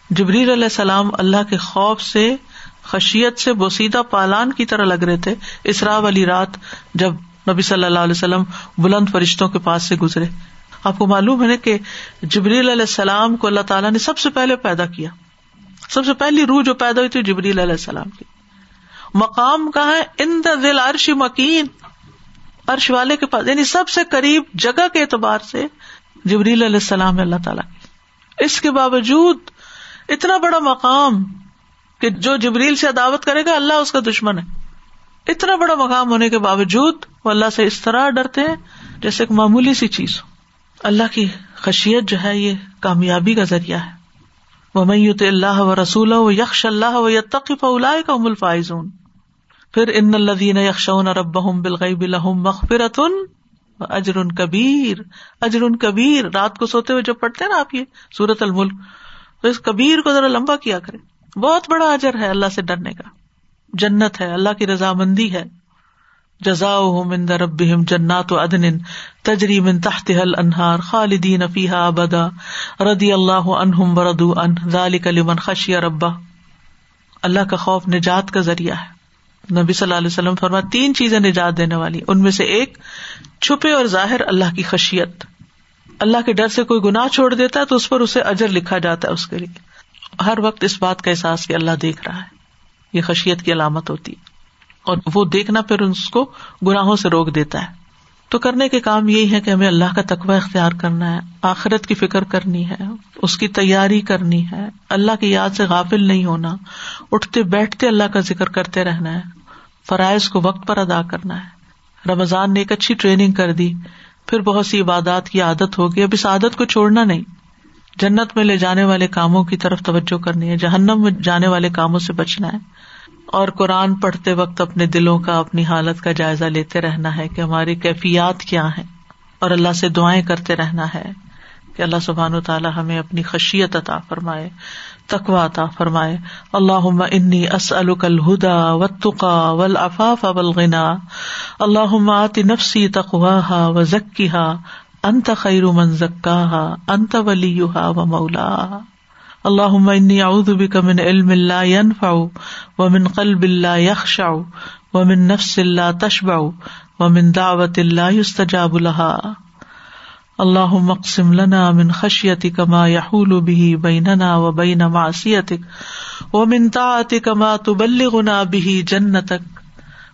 جبریل علیہ السلام اللہ کے خوف سے، خشیت سے بوسیدہ پالان کی طرح لگ رہے تھے۔ اسرا والی رات جب نبی صلی اللہ علیہ وسلم بلند فرشتوں کے پاس سے گزرے۔ آپ کو معلوم ہے نا کہ جبریل علیہ السلام کو اللہ تعالیٰ نے سب سے پہلے پیدا کیا۔ سب سے پہلی روح جو پیدا ہوئی تھی جبریل علیہ السلام کی۔ مقام کہاں ہے؟ ان دل عرش مکین عرش والے کے پاس یعنی سب سے قریب جگہ کے اعتبار سے جبریل علیہ السلام اللہ تعالیٰ اس کے باوجود اتنا بڑا مقام کہ جو جبریل سے عداوت کرے گا، اللہ اس کا دشمن ہے۔ اتنا بڑا مقام ہونے کے باوجود وہ اللہ سے اس طرح ڈرتے ہیں جیسے ایک معمولی سی چیز ہو۔ اللہ کی خشیت جو ہے، یہ کامیابی کا ذریعہ ہے۔ وہ میت اللہ و رسول و یکش اللہ و یقف اللہ کا الفائزون۔ پھر ان الدین یکشون رب بالغیب لہم مغفرتن اجر کبیر اجر کبیر۔ رات کو سوتے ہوئے جو پڑھتے ہیں نا آپ یہ سورت الملک، تو اس کبیر کو ذرا لمبا کیا کرے بہت بڑا اجر ہے اللہ سے ڈرنے کا۔ جنت ہے، اللہ کی رضامندی ہے۔ جزا من ربهم جنات عدن تجری من تحت حل انہار خالدین فیحا ابدا۔ ردی اللہ عنہم وردو ان ذالک لمن خشی ربا اللہ کا خوف نجات کا ذریعہ ہے۔ نبی صلی اللہ علیہ وسلم فرما، تین چیزیں نجات دینے والی، ان میں سے ایک، چھپے اور ظاہر اللہ کی خشیت۔ اللہ کے ڈر سے کوئی گناہ چھوڑ دیتا ہے تو اس پر اسے اجر لکھا جاتا ہے اس کے لیے۔ ہر وقت اس بات کا احساس کہ اللہ دیکھ رہا ہے۔ یہ خشیت کی علامت ہوتی ہے۔ اور وہ دیکھنا پھر اس کو گناہوں سے روک دیتا ہے۔ تو کرنے کے کام یہی ہے کہ ہمیں اللہ کا تقوی اختیار کرنا ہے۔ آخرت کی فکر کرنی ہے، اس کی تیاری کرنی ہے۔ اللہ کی یاد سے غافل نہیں ہونا۔ اٹھتے بیٹھتے اللہ کا ذکر کرتے رہنا ہے۔ فرائض کو وقت پر ادا کرنا ہے۔ رمضان نے ایک اچھی ٹریننگ کر دی۔ پھر بہت سی عبادات کی عادت ہوگی۔ اب اس عادت کو چھوڑنا نہیں۔ جنت میں لے جانے والے کاموں کی طرف توجہ کرنی ہے۔ جہنم میں جانے والے کاموں سے بچنا ہے۔ اور قرآن پڑھتے وقت اپنے دلوں کا، اپنی حالت کا جائزہ لیتے رہنا ہے کہ ہماری کیفیات کیا ہے اور اللہ سے دعائیں کرتے رہنا ہے کہ اللہ سبحان و تعالیٰ ہمیں اپنی خشیت عطا فرمائے۔ تقوا عطا فرمائے۔ اللہ انی اسلکل ہدا و تقا ول افاف ولغنا اللہ آتی نفسی تقوا و ذکی ہا انت خیر من زکا انت ولی و مولا اللہ انی اعوذ بک من علم لا ينفع ومن قلب لا يخشع ومن نفس لا تشبع ومن دعوت لا يستجاب لها اللهم اقسم لنا من خشيتك ما يحول به بيننا وبين معصيتك ومن طاعتك ما تبلغنا به جنتك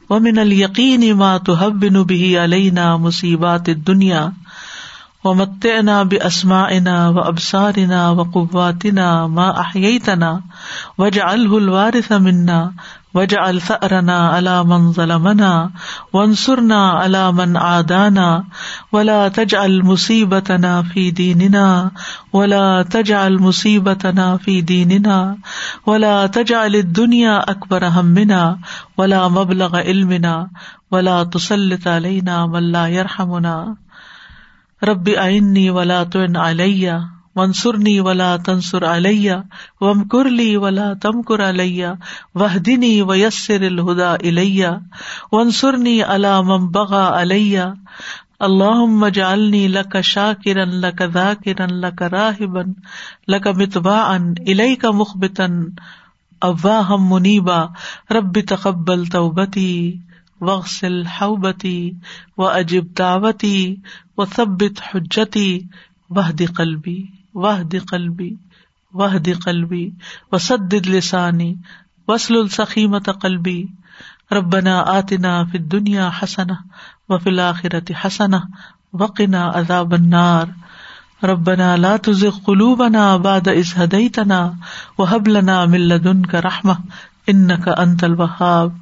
ومن اليقين ما تهون به علينا مصيبات الدنيا و متنا بے و ابسارنا و قواتنا ما احیتنا وج الوارث منا وج الثرنا على من ظلمنا وانصرنا على من عادانا ولا تجعل مصیبتنا في ديننا ولا تجعل مصیبتنا في ديننا ولا تجعل الدنيا اکبر همنا ولا مبلغ علمنا ولا تسلط علينا من لا يرحمنا رب آئنی ولا تن علیہ منصرنی ولا تنسر علیہ وم کرلی ولا تم کر علیہ وحدنی ویسر الہدا الیہ ونسرنی علا مم بغا علیہ اللہ مجالنی لک شاکرن لک ذاکرن لک راہبن لک متبا ان الی کا مخبتن اواہم منیبا رب تقبل توبتی وغسل حوبتی و اجب دعوتی و ثبت حجتی وحد قلبی۔ وحد قلبی وحد قلبی و سد لسانی وسل السخیمت قلبی، ربنا آتنا فی الدنیا حسنا و فی الآخرت حسنا وقنا عذاب النار. ربنا لا تزغ قلوبنا بعد إذ هديتنا وهب لنا من لدنك رحمة إنك أنت الوهاب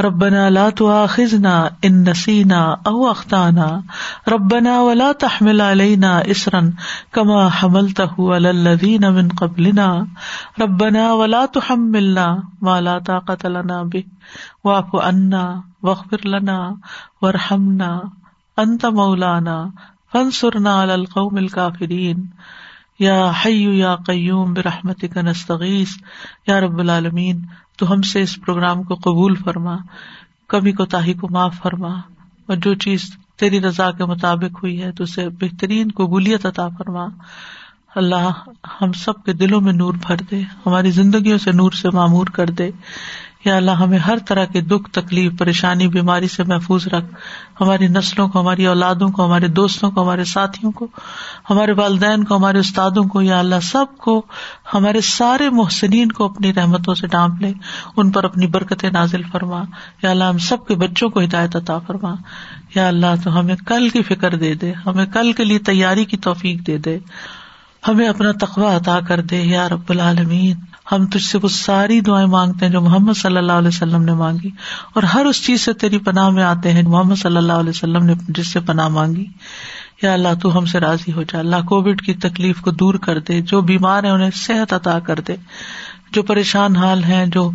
ربنا لا تؤاخذنا ان نسينا او اخطانا ربنا ولا تحمل علينا اسرا كما حملته على الذين من قبلنا. ربنا ولا تحملنا ما لا طاقة لنا به. واعف عنا واغفر لنا وارحمنا. انت مولانا. فن سرنا القوم الکافرین یا حیو یا قیوم برحمت کا نستغیث یا رب العالمین تو ہم سے اس پروگرام کو قبول فرما، کمی کو تاہی کو معاف فرما، اور جو چیز تیری رضا کے مطابق ہوئی ہے تو اسے بہترین قبولیت عطا فرما۔ اللہ ہم سب کے دلوں میں نور بھر دے، ہماری زندگیوں سے نور سے معمور کر دے۔ یا اللہ ہمیں ہر طرح کے دکھ، تکلیف، پریشانی، بیماری سے محفوظ رکھ۔ ہماری نسلوں کو، ہماری اولادوں کو، ہمارے دوستوں کو، ہمارے ساتھیوں کو، ہمارے والدین کو، ہمارے استادوں کو، یا اللہ سب کو ہمارے سارے محسنین کو اپنی رحمتوں سے ڈانپ لے۔ ان پر اپنی برکت نازل فرما۔ یا اللہ ہم سب کے بچوں کو ہدایت عطا فرما۔ یا اللہ تو ہمیں کل کی فکر دے دے۔ ہمیں کل کے لیے تیاری کی توفیق دے دے۔ ہمیں اپنا تقوا عطا کر دے۔ یا رب العالمین۔ ہم تجھ سے وہ ساری دعائیں مانگتے ہیں جو محمد صلی اللہ علیہ وسلم نے مانگی اور ہر اس چیز سے تیری پناہ میں آتے ہیں محمد صلی اللہ علیہ وسلم نے جس سے پناہ مانگی۔ یا اللہ، تو ہم سے راضی ہو جا۔ اللہ کووڈ کی تکلیف کو دور کر دے۔ جو بیمار ہیں انہیں صحت عطا کر دے۔ جو پریشان حال ہیں، جو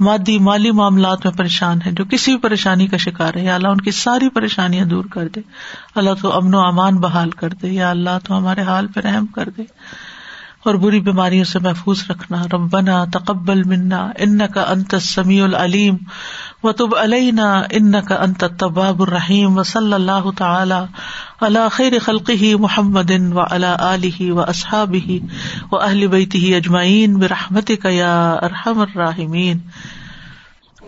مادی، مالی معاملات میں پریشان ہیں، جو کسی بھی پریشانی کا شکار ہے یا اللہ ان کی ساری پریشانیاں دور کر دے۔ اللہ تو امن و امان بحال کر دے۔ یا اللہ تو ہمارے حال پہ رحم کر دے۔ اور بری بیماریوں سے محفوظ رکھنا۔ ربنا تقبل منا ان کا انت سمیع العلیم۔ و تب علینا ان کا انت طباب الرحیم۔ و صلی اللہ تعالی اللہ خیر خلقی محمد و اللہ علیہ و اصحاب و اہل بیتی اجمعین۔ برحمت کا یا ارحم الراحمین۔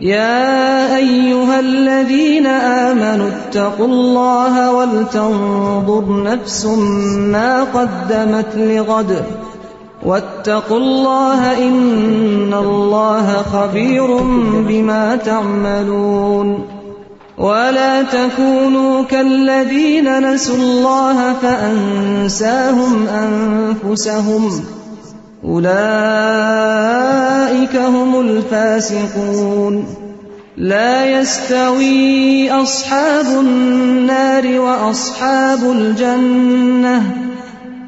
يا أيها الذين آمنوا اتقوا الله ولتنظر نفس ما قدمت لغد۔ واتقوا الله إن الله خبير بما تعملون ولا تكونوا كالذين نسوا الله فأنساهم أنفسهم أولئك هم الفاسقون لا يستوي أصحاب النار وأصحاب الجنة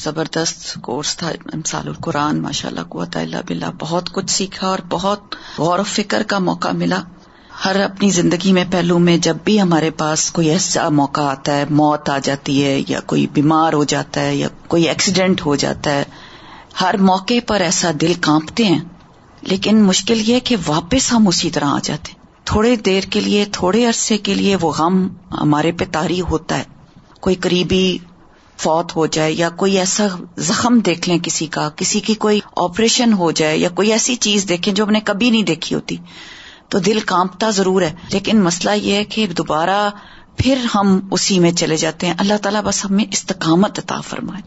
زبردست کورس تھا امسال القرآن ماشاء اللہ قوت اللہ بلّہ بہت کچھ سیکھا اور بہت غور و فکر کا موقع ملا۔ ہر اپنی زندگی میں پہلو میں جب بھی ہمارے پاس کوئی ایسا موقع آتا ہے، موت آ جاتی ہے یا کوئی بیمار ہو جاتا ہے یا کوئی ایکسیڈینٹ ہو جاتا ہے، ہر موقع پر ایسا دل کانپتے ہیں۔ لیکن مشکل یہ کہ واپس ہم اسی طرح آ جاتے ہیں۔ تھوڑے دیر کے لیے، تھوڑے عرصے کے لیے وہ غم ہمارے پہ تاری ہوتا ہے۔ کوئی قریبی فوت ہو جائے یا کوئی ایسا زخم دیکھ لیں کسی کا، کسی کی کوئی آپریشن ہو جائے یا کوئی ایسی چیز دیکھیں جو ہم نے کبھی نہیں دیکھی ہوتی۔ تو دل کانپتا ضرور ہے۔ لیکن مسئلہ یہ ہے کہ دوبارہ پھر ہم اسی میں چلے جاتے ہیں۔ اللہ تعالیٰ بس ہمیں استقامت عطا فرمائے۔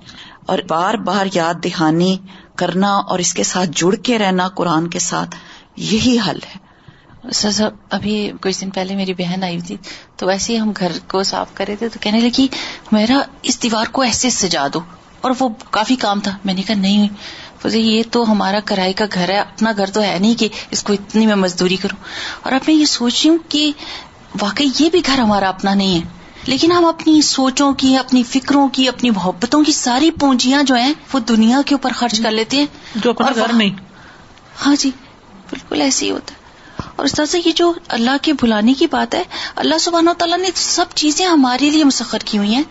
اور بار بار یاد دہانی کرنا اور اس کے ساتھ جڑ کے رہنا قرآن کے ساتھ یہی حل ہے۔ صاحب ابھی کچھ دن پہلے میری بہن آئی تھی تو ویسے ہی ہم گھر کو صاف کر رہے تھے تو کہنے لگی میرا اس دیوار کو ایسے سجا دو۔ اور وہ کافی کام تھا۔ میں نے کہا نہیں یہ تو ہمارا کرائے کا گھر ہے اپنا گھر تو ہے نہیں کہ اس کو اتنی میں مزدوری کروں۔ اور اب میں یہ سوچ رہی ہوں کہ واقعی یہ بھی گھر ہمارا اپنا نہیں ہے لیکن ہم اپنی سوچوں کی اپنی فکروں کی اپنی محبتوں کی ساری پونجیاں جو ہیں وہ دنیا کے اوپر خرچ کر لیتے ہیں۔ جو اپنا گھر نہیں۔ ہاں جی بالکل ایسے ہی ہوتا ہے۔ اور اس طرح سے یہ جو اللہ کے بلانے کی بات ہے، اللہ سبحانہ و تعالیٰ نے سب چیزیں ہمارے لیے مسخر کی ہوئی ہیں۔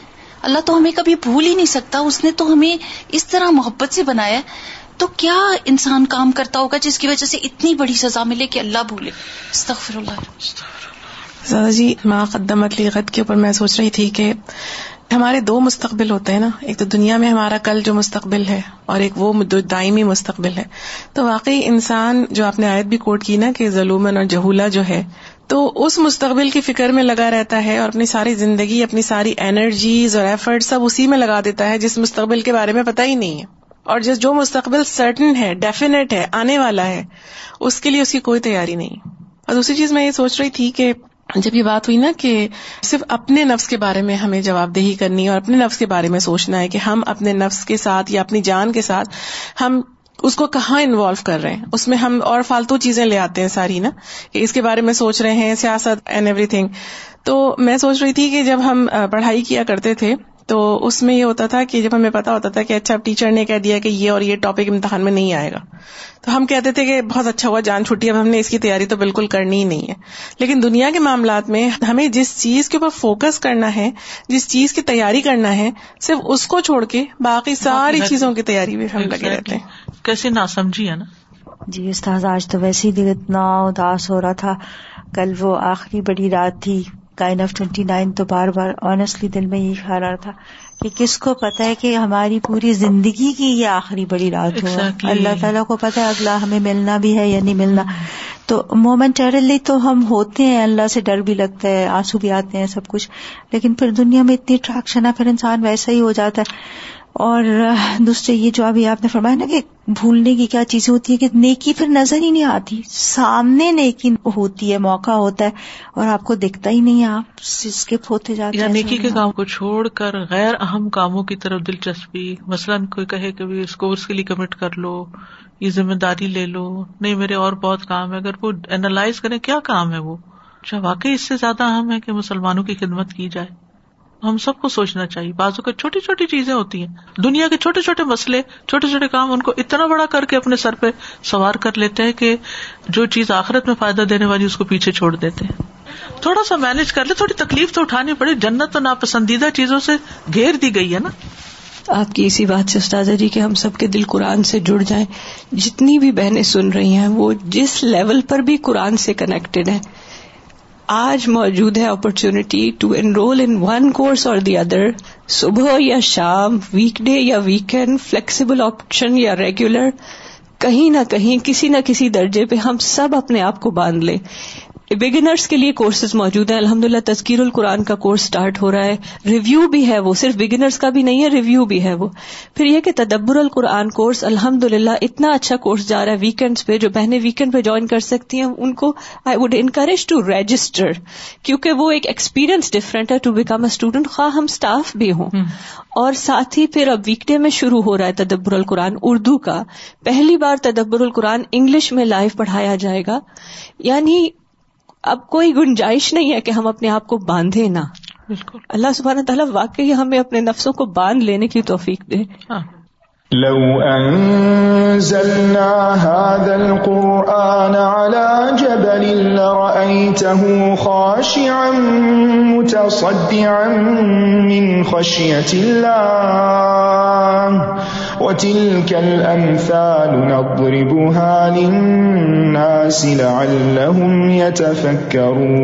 اللہ تو ہمیں کبھی بھول ہی نہیں سکتا، اس نے تو ہمیں اس طرح محبت سے بنایا تو کیا انسان کام کرتا ہوگا جس کی وجہ سے اتنی بڑی سزا ملے کہ اللہ بھولے؟ استغفر اللہ۔ جی ماں قدمت لی غد کے اوپر میں سوچ رہی تھی کہ ہمارے دو مستقبل ہوتے ہیں نا۔ ایک تو دنیا میں ہمارا کل جو مستقبل ہے اور ایک وہ دائمی مستقبل ہے۔ تو واقعی انسان جو آپ نے آیت بھی کوٹ کی نا کہ ظلمن اور جہولا جو ہے، تو اس مستقبل کی فکر میں لگا رہتا ہے اور اپنی ساری زندگی، اپنی ساری انرجیز اور ایفرٹ سب اسی میں لگا دیتا ہے جس مستقبل کے بارے میں پتہ ہی نہیں ہے۔ اور جس جو مستقبل سرٹن ہے ڈیفینیٹ ہے، آنے والا ہے، اس کے لیے اس کی کوئی تیاری نہیں۔ اور دوسری چیز میں یہ سوچ رہی تھی کہ جب یہ بات ہوئی نا کہ صرف اپنے نفس کے بارے میں ہمیں جواب دہی کرنی ہے اور اپنے نفس کے بارے میں سوچنا ہے کہ ہم اپنے نفس کے ساتھ یا اپنی جان کے ساتھ ہم اس کو کہاں انوالو کر رہے ہیں؟ اس میں ہم اور فالتو چیزیں لے آتے ہیں ساری نا کہ اس کے بارے میں سوچ رہے ہیں، سیاست اینڈ ایوری تھنگ تو میں سوچ رہی تھی کہ جب ہم پڑھائی کیا کرتے تھے تو اس میں یہ ہوتا تھا کہ جب ہمیں پتا ہوتا تھا کہ اچھا ٹیچر نے کہہ دیا کہ یہ اور یہ ٹاپک امتحان میں نہیں آئے گا۔ تو ہم کہتے تھے کہ بہت اچھا ہوا جان چھٹی اب ہم نے اس کی تیاری تو بالکل کرنی ہی نہیں ہے۔ لیکن دنیا کے معاملات میں ہمیں جس چیز کے اوپر فوکس کرنا ہے جس چیز کی تیاری کرنا ہے صرف اس کو چھوڑ کے باقی ساری چیزوں کی تیاری بھی ہم لگے رہتے ہیں۔ کیسے نہ سمجھی ہے نا؟ جی استاذ آج تو ویسے ہی دل اتنا اداس ہو رہا تھا۔ کل وہ آخری بڑی رات تھی۔ کائن آف ٹوینٹی نائن تو بار بار آنےسٹلی دل میں یہی خیال رہا تھا کہ کس کو پتا ہے کہ ہماری پوری زندگی کی یہ آخری بڑی رات ہو۔ اللہ تعالیٰ کو پتا ہے اگلا ہمیں ملنا بھی ہے یا نہیں ملنا۔ تو مومنٹرلی تو ہم ہوتے ہیں اللہ سے ڈر بھی لگتا ہے آنسو بھی آتے ہیں سب کچھ۔ لیکن پھر دنیا میں اتنی اٹریکشن ہے پھر انسان ویسا ہی ہو جاتا ہے۔ اور دوسرے یہ جو ابھی آپ نے فرمایا نا کہ بھولنے کی کیا چیزیں ہوتی ہے کہ نیکی پھر نظر ہی نہیں آتی۔ سامنے نیکی ہوتی ہے موقع ہوتا ہے اور آپ کو دکھتا ہی نہیں آپ اسکپ ہوتے جاتے یا نیکی کے کام کو چھوڑ کر غیر اہم کاموں کی طرف دلچسپی مثلاً کوئی کہے کہ اس کورس کے لیے کمٹ کر لو یہ ذمہ داری لے لو نہیں میرے اور بہت کام ہے اگر وہ اینالائز کرے کیا کام ہے وہ؟ اچھا واقعی اس سے زیادہ اہم ہے کہ مسلمانوں کی خدمت کی جائے۔ ہم سب کو سوچنا چاہیے۔ بازو کا چھوٹی چھوٹی چیزیں ہوتی ہیں۔ دنیا کے چھوٹے چھوٹے مسئلے، چھوٹے چھوٹے کام، ان کو اتنا بڑا کر کے اپنے سر پہ سوار کر لیتے ہیں کہ جو چیز آخرت میں فائدہ دینے والی، اس کو پیچھے چھوڑ دیتے ہیں۔ تھوڑا سا مینج کر لے، تھوڑی تکلیف تو اٹھانی پڑی۔ جنت تو ناپسندیدہ چیزوں سے گھیر دی گئی ہے نا۔ آپ کی اسی بات سے استاذہ جی کہ ہم سب کے دل قرآن سے جڑ جائیں۔ جتنی بھی بہنیں سن رہی ہیں، وہ جس لیول پر بھی قرآن سے کنیکٹڈ ہیں۔ آج موجود ہے opportunity to enroll in one course اور دی ادر صبح یا شام ویک ڈے یا ویکینڈ فلیکسیبل آپشن یا ریگولر کہیں نہ کہیں، کسی نہ کسی درجے پہ ہم سب اپنے آپ کو باندھ لیں۔ بگنرس کے لیے کورسز موجود ہیں۔ الحمد للہ تذکیر القرآن کا کورس اسٹارٹ ہو رہا ہے۔ ریویو بھی ہے وہ صرف بگنرس کا بھی نہیں ہے ریویو بھی ہے وہ۔ پھر یہ کہ تدبر القرآن کورس الحمد للہ اتنا اچھا کورس جا رہا ہے ویکینڈس پہ جو بہنیں ویکینڈ پہ جوائن کر سکتی ہیں ان کو I would encourage to register کیونکہ وہ ایک ایکسپیرئنس ڈفرینٹ ہے ٹو بیکم اے اسٹوڈنٹ خواہ ہم اسٹاف بھی ہوں۔ اور ساتھ ہی پھر اب ویک ڈے میں شروع ہو رہا ہے تدبر القرآن اردو کا۔ پہلی بار تدبر القرآن انگلش میں لائیو پڑھایا جائے گا۔ یعنی اب کوئی گنجائش نہیں ہے کہ ہم اپنے آپ کو باندھے نہ۔ بالکل۔ اللہ سبحانہ تعالیٰ واقعی ہمیں اپنے نفسوں کو باندھ لینے کی توفیق دے۔ ہاں۔ لو انزلنا هذا القرآن على جبل لرأيته خاشعا متصدعا من خشية الله. وتلك الأمثال نضربها للناس لعلهم يتفكرون.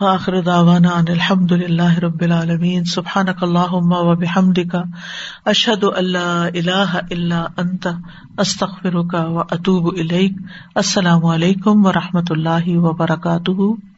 آخر دعوانا ان الحمد لله رب العالمين. سبحانك اللهم وبحمدك اشهد ان لا اله الا انت استغفرك واتوب اليك السلام علیکم و رحمۃ اللہ وبرکاتہ